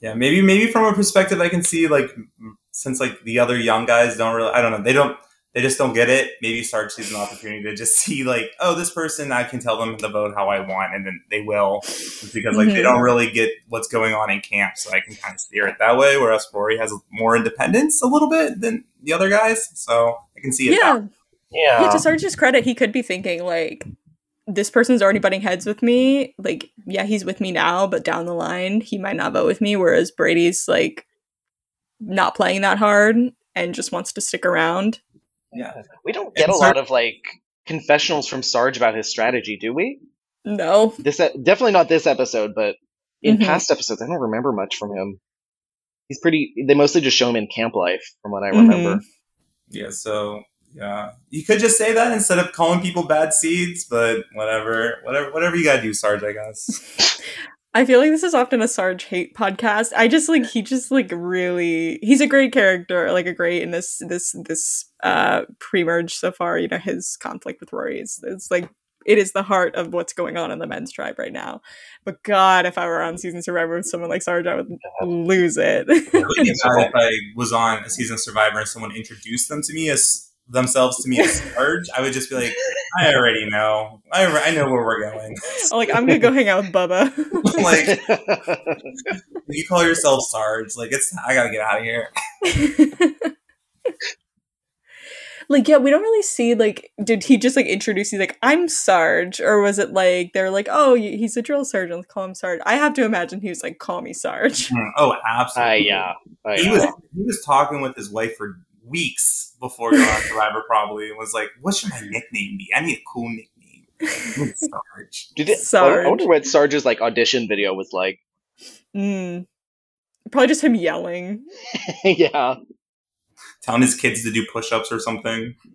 Yeah, maybe maybe from a perspective I can see like since like the other young guys don't really I don't know, they don't they just don't get it. Maybe Sarge sees an opportunity to just see like, oh, this person, I can tell them to vote how I want, and then they will, just because like mm-hmm. they don't really get what's going on in camp, so I can kind of steer it that way. Whereas Rory has more independence a little bit than the other guys, so I can see it. Yeah, yeah. yeah. To Sarge's credit, he could be thinking like, this person's already butting heads with me. Like, yeah, he's with me now, but down the line, he might not vote with me. Whereas Brady's like not playing that hard and just wants to stick around yeah. We don't get and a Sarge- lot of like confessionals from Sarge about his strategy, do we? No. This definitely not this episode, but in mm-hmm. past episodes, I don't remember much from him. He's pretty. They mostly just show him in camp life, from what I remember. Mm-hmm. Yeah. So yeah, you could just say that instead of calling people bad seeds, but whatever, whatever, whatever you gotta do, Sarge. I guess. I feel like this is often a Sarge hate podcast. I just like he just like really he's a great character, like a great in this this this uh pre-merge so far, you know, his conflict with Rory is it's like it is the heart of what's going on in the men's tribe right now. But God, if I were on season Survivor with someone like Sarge, I would lose it. if I was on a season Survivor and someone introduced them to me as themselves to me as Sarge, I would just be like, I already know. I, I know where we're going. like, I'm gonna go hang out with Bubba. like, you call yourself Sarge. Like, it's I gotta get out of here. like, yeah, we don't really see like, did he just like introduce? He's like, I'm Sarge, or was it like they're like, oh, he's a drill sergeant, call him Sarge. I have to imagine he was like, call me Sarge. Mm, oh, absolutely. Uh, yeah, uh, he was he was talking with his wife for weeks before going on Survivor probably and was like, what should my nickname be? I need a cool nickname. Sarge. Did it, Sarge. I wonder what Sarge's like audition video was like. Mm. Probably just him yelling. yeah. Telling his kids to do push ups or something.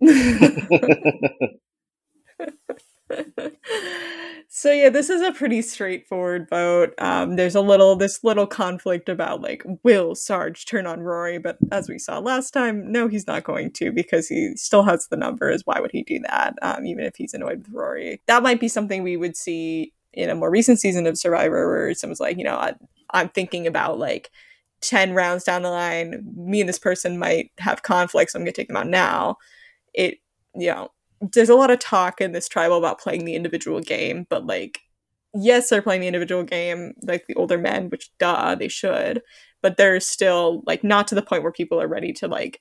So yeah, this is a pretty straightforward vote. Um, there's a little this little conflict about like will Sarge turn on Rory, but as we saw last time, no, he's not going to because he still has the numbers. Why would he do that? Um, even if he's annoyed with Rory, that might be something we would see in a more recent season of Survivor, where someone's like, you know, I, I'm thinking about like 10 rounds down the line, me and this person might have conflicts. So I'm going to take them out now. It, you know, there's a lot of talk in this tribal about playing the individual game, but like, yes, they're playing the individual game, like the older men, which duh, they should, but they're still like not to the point where people are ready to like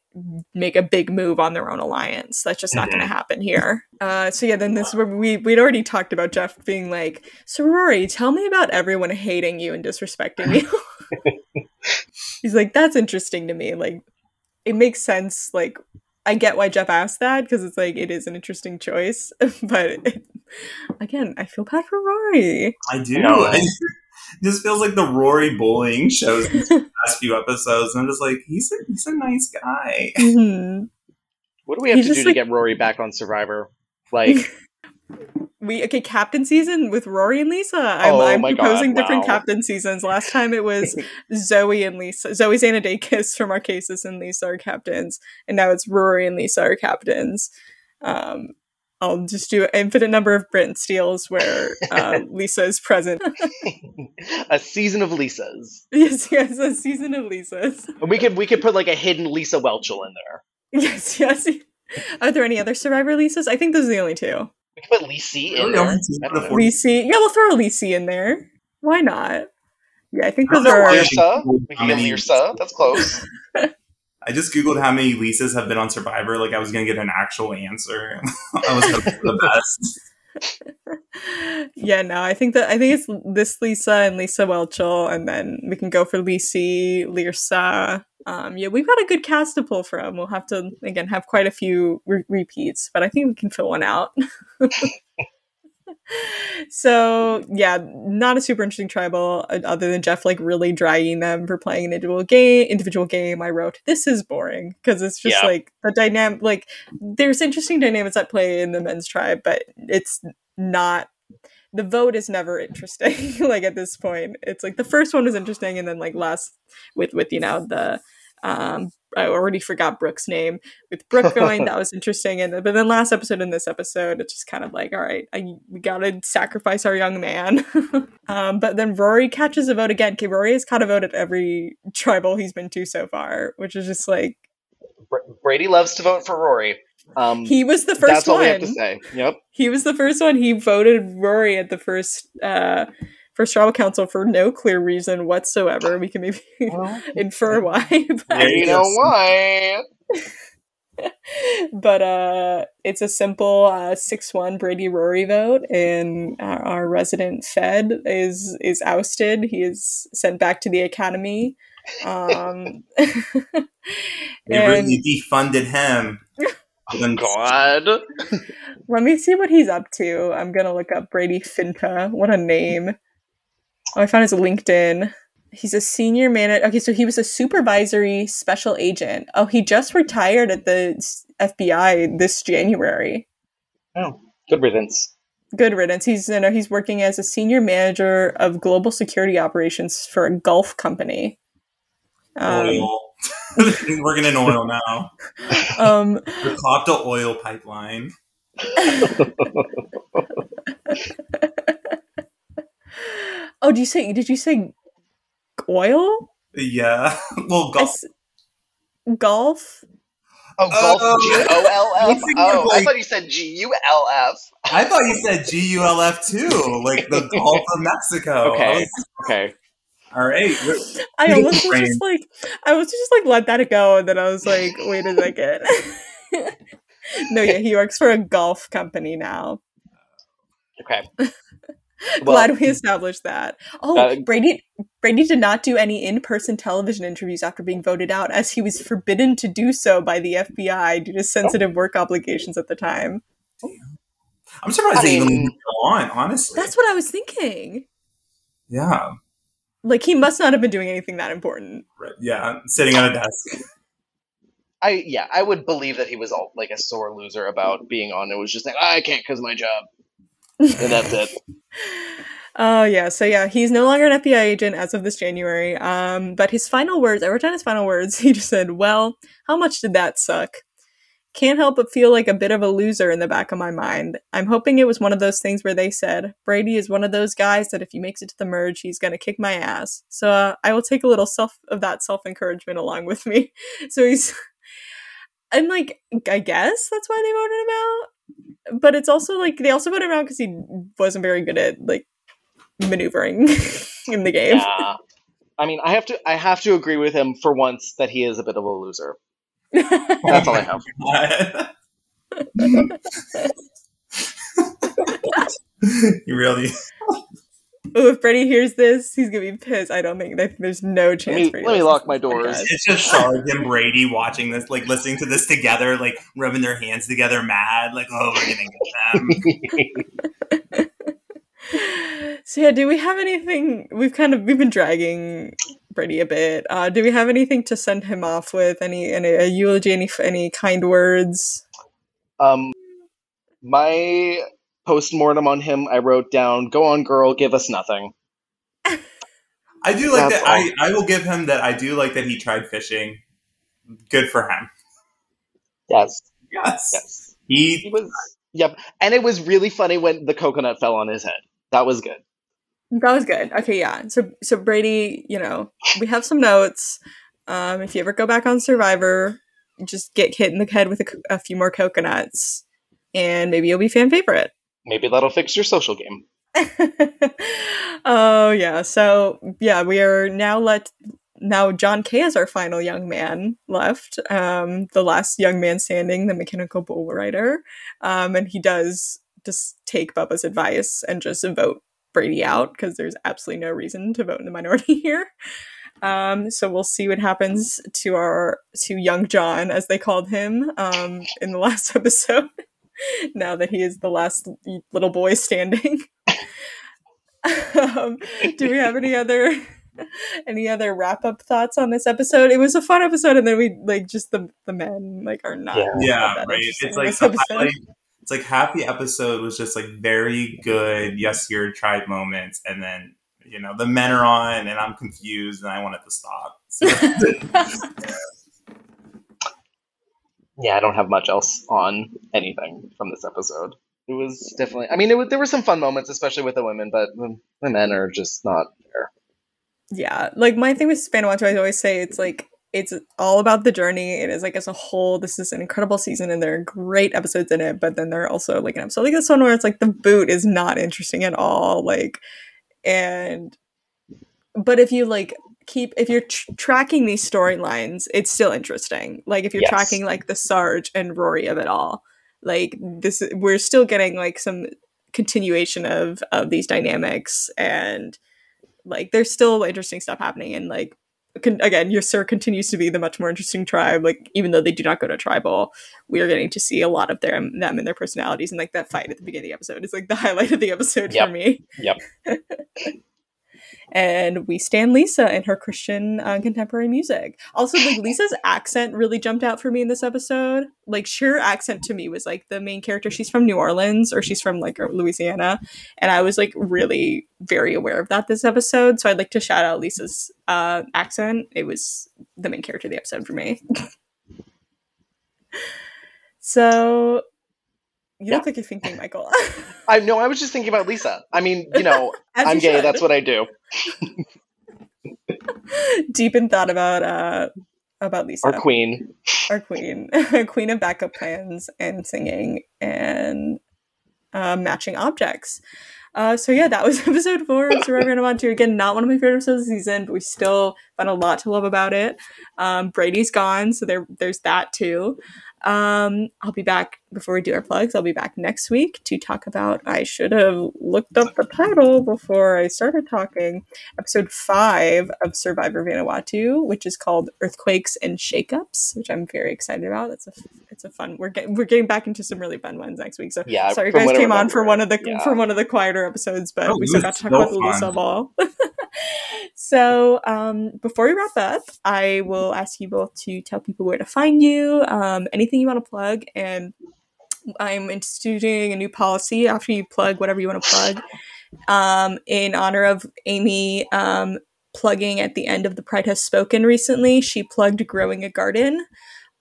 make a big move on their own alliance. That's just not going to mm-hmm. happen here. Uh, so yeah, then this where we we'd already talked about Jeff being like, "So Rory, tell me about everyone hating you and disrespecting you." He's like, "That's interesting to me. Like, it makes sense. Like, I get why Jeff asked that because it's like it is an interesting choice, but it, again, I feel bad for Rory. I do. I, this feels like the Rory bullying shows these past few episodes, and I'm just like, he's a he's a nice guy. Mm-hmm. What do we have he's to do like, to get Rory back on Survivor? Like, we okay captain season with Rory and Lisa. I'm, oh I'm proposing God, different wow. captain seasons. Last time it was Zoe and Lisa. Zoe Zanidakis from Marquesas and Lisa are captains, and now it's Rory and Lisa are captains. Um, I'll just do an infinite number of Brent steals where uh, Lisa is present. a season of Lisas. Yes, yes, a season of Lisas. We could we could put like a hidden Lisa Whelchel in there. Yes, yes. Are there any other Survivor Lisas? I think those are the only two. We can put Lisi in there. Lisi, yeah, we'll throw Lisi in there. Why not? Yeah, I think those are. Lisa. We can get Lisa. That's close. I just googled how many Lisas have been on Survivor. Like I was gonna get an actual answer. I was hoping for the best. yeah, no, I think that I think it's this Lisa and Lisa Whelchel, and then we can go for Lisi, Lirsa. Um, yeah, we've got a good cast to pull from. We'll have to again have quite a few re- repeats, but I think we can fill one out. so yeah, not a super interesting tribal uh, other than Jeff like really dragging them for playing an individual game. Individual game. I wrote this is boring because it's just yeah. like the dynamic. Like there's interesting dynamics at play in the men's tribe, but it's not. The vote is never interesting. like at this point, it's like the first one was interesting, and then like last with with you know the um, I already forgot Brooke's name. With Brooke going, that was interesting. And but then last episode and this episode, it's just kind of like, all right, I, we gotta sacrifice our young man. um, but then Rory catches a vote again. Okay, Rory has caught a vote at every tribal he's been to so far, which is just like Brady loves to vote for Rory. Um, he was the first that's one. all we have to say. Yep. He was the first one. He voted Rory at the first uh, first tribal council for no clear reason whatsoever. We can maybe Well, infer why. But, Yeah, you know why? but uh, it's a simple uh, six one Brady Rory vote, and our, our resident Fed is is ousted. He is sent back to the academy. Um, They and really defunded him. Oh, God. let me see what he's up to. I'm gonna look up Brady Finta. What a name! Oh, I found his LinkedIn. He's a senior manager. Okay, so he was a supervisory special agent. Oh, he just retired at the FBI this January. Oh, good riddance. Good riddance. He's you know he's working as a senior manager of global security operations for a Gulf company. Um, Oil. We're working in oil now. um, The Copta oil pipeline. oh, do you say? Did you say oil? Yeah. Well, I golf. s- golf. Oh, golf. Oh. G O L I'm F. thinking Oh, of, I thought you said G U L F. I thought you said G U L F too, like the Gulf of Mexico. Okay. was- Okay. All right. I almost was just like, I was just like, let that go, and then I was like, wait a second. no, yeah, he works for a golf company now. Okay. Glad we established that. Oh, Uh, Brady Brady did not do any in-person television interviews after being voted out, as he was forbidden to do so by the FBI due to sensitive work obligations at the time. I'm surprised I they even mean- moved on. Honestly, That's what I was thinking. yeah, Like he must not have been doing anything that important. right. yeah, sitting at a desk. I yeah, I would believe that he was all like a sore loser about being on. It was just like I can't because my job, and that's it. Oh yeah, so yeah, he's no longer an FBI agent as of this January. Um, but his final words, I wrote down his final words. He just said, "Well, how much did that suck? Can't help but feel like a bit of a loser in the back of my mind. I'm hoping it was one of those things where they said Brady is one of those guys that if he makes it to the merge, he's gonna kick my ass. So uh, I will take a little self of that self encouragement along with me. So he's, and like, I guess that's why they voted him out. But it's also like they also voted him out because he wasn't very good at like maneuvering in the game. Yeah. I mean, I have to I have to agree with him for once that he is a bit of a loser. That's all I have. you really. oh, if Brady hears this, he's gonna be pissed. I don't think that there's no Let chance. me, Brady let me lock my this doors. podcast. It's just Charlotte and Brady watching this, like listening to this together, like rubbing their hands together, mad, like, oh, we're gonna get them. So yeah, do we have anything? We've kind of we've been dragging Brady a bit. Uh, do we have anything to send him off with? Any any a eulogy? Any any kind words? Um, my post mortem on him, I wrote down, "Go on, girl, give us nothing." I do like That's that. I, I will give him that. I do like that he tried fishing. Good for him. Yes, Yes. yes. He He was. Yep, and it was really funny when the coconut fell on his head. That was good. That was good. Okay, yeah. So so Brady, you know, we have some notes. Um, if you ever go back on Survivor, just get hit in the head with a, a few more coconuts, and maybe you'll be fan favorite. Maybe that'll fix your social game. oh yeah. So yeah, we are now let now John K is our final young man left. Um, the last young man standing, the mechanical bull rider. Um, and he does just take Bubba's advice and just vote Brady out because there's absolutely no reason to vote in the minority here. Um, so we'll see what happens to our to young John, as they called him, um, in the last episode. now that he is the last little boy standing. um, do we have any other any other wrap up thoughts on this episode? It was a fun episode, and then we like just the the men like are not. Yeah. not yeah, right. It's like the episode. highlight- it's like half the episode was just like very good. Yes, your tried moments, and then you know the men are on, and I'm confused, and I want it to stop. So, Yeah, I don't have much else on anything from this episode. It was definitely. I mean, it was, there were some fun moments, especially with the women, but the, the men are just not there. yeah, like my thing with Vanuatu, I always say it's like it's all about the journey. It is like as a whole, this is an incredible season and there are great episodes in it, but then there are also like an episode like this one where it's like the boot is not interesting at all. Like and but if you like keep if you're tr- tracking these storylines, it's still interesting. Like if you're yes. tracking like the Sarge and Rory of it all, like this, we're still getting like some continuation of of these dynamics and like there's still interesting stuff happening and like con- again Yasur continues to be the much more interesting tribe like even though they do not go to tribal we are getting to see a lot of their them and their personalities and like that fight at the beginning of the episode is like the highlight of the episode yep. for me yep and we stand Lisa in her Christian uh, contemporary music. Also, like Lisa's accent really jumped out for me in this episode. Like, her accent to me was like the main character. She's from New Orleans or she's from like Louisiana, and I was like really very aware of that this episode. So I'd like to shout out Lisa's uh, accent. It was the main character of the episode for me. so you yeah. look like you're thinking, Michael. I know. I was just thinking about Lisa. I mean, you know, I'm you gay. Should. That's what I do. Deep in thought about uh about Lisa, our queen, our queen, queen of backup plans and singing and uh, matching objects. Uh, so yeah, that was episode four of Survivor 2. Again, not one of my favorite episodes of the season, but we still found a lot to love about it. Um, Brady's gone, so there there's that too. Um, I'll be back before we do our plugs. I'll be back next week to talk about. I should have looked up the title before I started talking. Episode five of Survivor Vanuatu, which is called Earthquakes and Shakeups, which I'm very excited about. It's a it's a fun. We're getting we're getting back into some really fun ones next week. So yeah, sorry, you guys came on for one of the yeah. for one of the quieter episodes, but oh, we still got to talk so about the Lisa Ball. so um, before we wrap up, I will ask you both to tell people where to find you, um, anything you want to plug, and I'm instituting a new policy after you plug whatever you want to plug. Um, in honor of Amy um, plugging at the end of the Pride Has Spoken recently, she plugged Growing a Garden.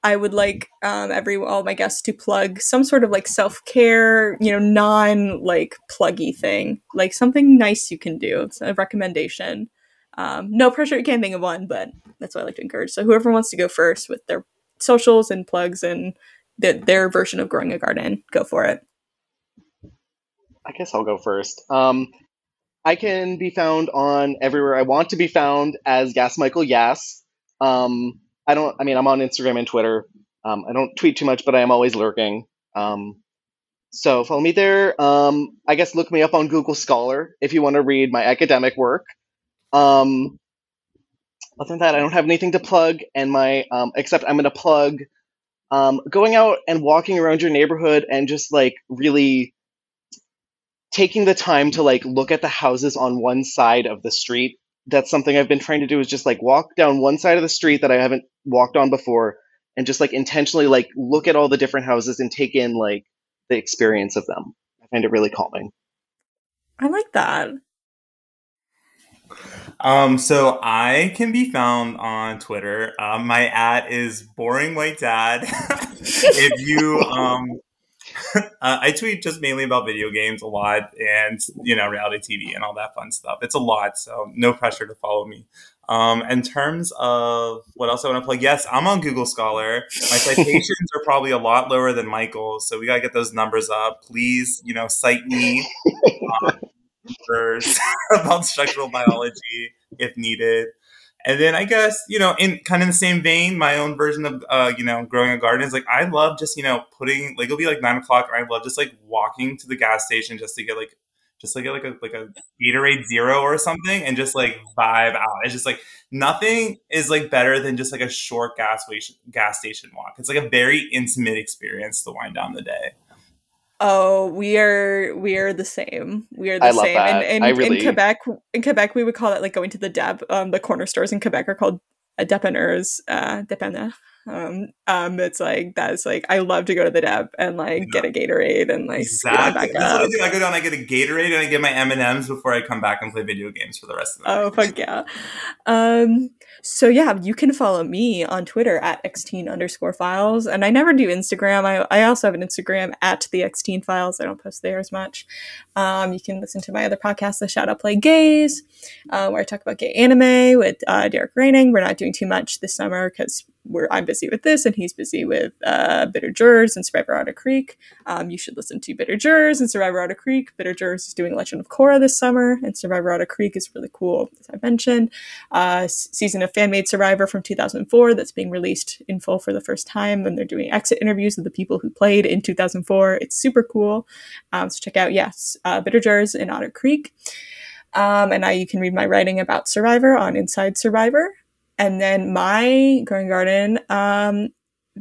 I would like um, every all my guests to plug some sort of like self care, you know, non like pluggy thing, like something nice you can do. It's a recommendation. Um, no pressure. You can't think of one, but that's what I like to encourage. So whoever wants to go first with their socials and plugs and the, their version of growing a garden, go for it. I guess I'll go first. Um, I can be found on everywhere I want to be found as Gas Michael Yas. Um, I don't. I mean, I'm on Instagram and Twitter. Um, I don't tweet too much, but I am always lurking. Um, so follow me there. Um, I guess look me up on Google Scholar if you want to read my academic work. Um, other than that, I don't have anything to plug, and my um, except I'm going to plug um, going out and walking around your neighborhood and just like really taking the time to like look at the houses on one side of the street that's something I've been trying to do is just like walk down one side of the street that I haven't walked on before and just like intentionally like look at all the different houses and take in like the experience of them. I find it really calming. I like that. Um, so I can be found on Twitter. Um, my at is boring white dad. if you um uh, I tweet just mainly about video games a lot and, you know, reality TV and all that fun stuff. It's a lot, so no pressure to follow me. Um, in terms of what else I want to plug, yes, I'm on Google Scholar. My citations are probably a lot lower than Michael's, so we got to get those numbers up. Please, you know, cite me um, about structural biology if needed. And then I guess, you know, in kind of the same vein, my own version of, uh, you know, growing a garden is like, I love just, you know, putting, like, it'll be like nine o'clock, or I love just like walking to the gas station just to get like, just like get like a, like a Gatorade Zero or something and just like vibe out. It's just like nothing is like better than just like a short gas gas station walk. It's like a very intimate experience to wind down the day. Oh, we are we are the same. We are the I same. And, and really... in Quebec, in Quebec, we would call it like going to the dep. Um, the corner stores in Quebec are called a dépanneurs, uh, dépanneur. Um, um, it's like that's like I love to go to the dep and like yeah. get a Gatorade and like exactly. That's what I do. I go down, I get a Gatorade, and I get my M and M's before I come back and play video games for the rest of the. Oh fuck yeah! Um, so yeah, you can follow me on Twitter at xteen underscore files, and I never do Instagram. I I also have an Instagram at the xteen files. I don't post there as much. Um, you can listen to my other podcast, the Shout Out Play Gays, uh, where I talk about gay anime with uh, Derek Raining. We're not doing too much this summer because we're I'm busy with this and he's busy with uh, Bitter Jurors and Survivor Otter Creek. Um, you should listen to Bitter Jurors and Survivor Otter Creek. Bitter Jurors is doing Legend of Korra this summer, and Survivor Otter Creek is really cool, as I mentioned. Uh, season of Fan Made Survivor from 2004 that's being released in full for the first time, and they're doing exit interviews with the people who played in 2004. It's super cool. Um, so check out, yes, uh, Bitter Jurors in Otter Creek. Um, and now you can read my writing about Survivor on Inside Survivor. And then my Growing Garden um,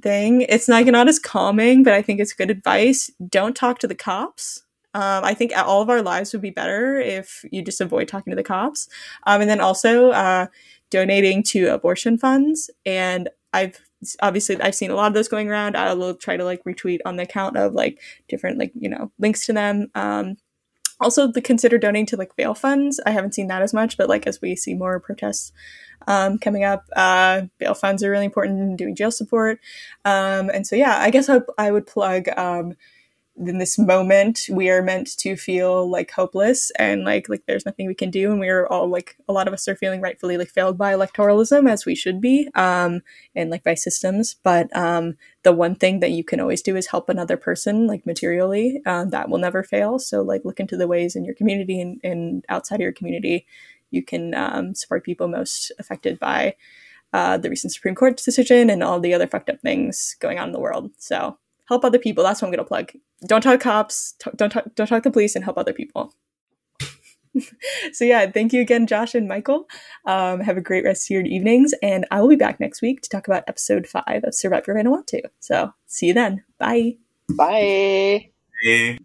thing, it's like not as calming, but I think it's good advice. Don't talk to the cops. Um, I think all of our lives would be better if you just avoid talking to the cops. Um, and then also uh, donating to abortion funds. And I've obviously I've seen a lot of those going around. I will try to like retweet on the account of like different like you know links to them. Um, also, the consider donating to like bail funds. I haven't seen that as much, but like as we see more protests um, coming up. Uh, bail funds are really important in doing jail support. Um, and so, yeah, I guess I, I would plug um, in this moment we are meant to feel like hopeless and like like there's nothing we can do and we're all like a lot of us are feeling rightfully like failed by electoralism as we should be um and like by systems but um the one thing that you can always do is help another person like materially um, that will never fail so like look into the ways in your community and, and outside of your community you can um, support people most affected by uh, the recent Supreme Court decision and all the other fucked up things going on in the world. So help other people. That's what I'm going to plug. Don't talk cops. T- don't talk. Don't talk to police, and help other people. so yeah, thank you again, Josh and Michael. Um, have a great rest of your evenings, and I will be back next week to talk about episode five of Survivor Vanuatu. So see you then. Bye. Bye. Bye.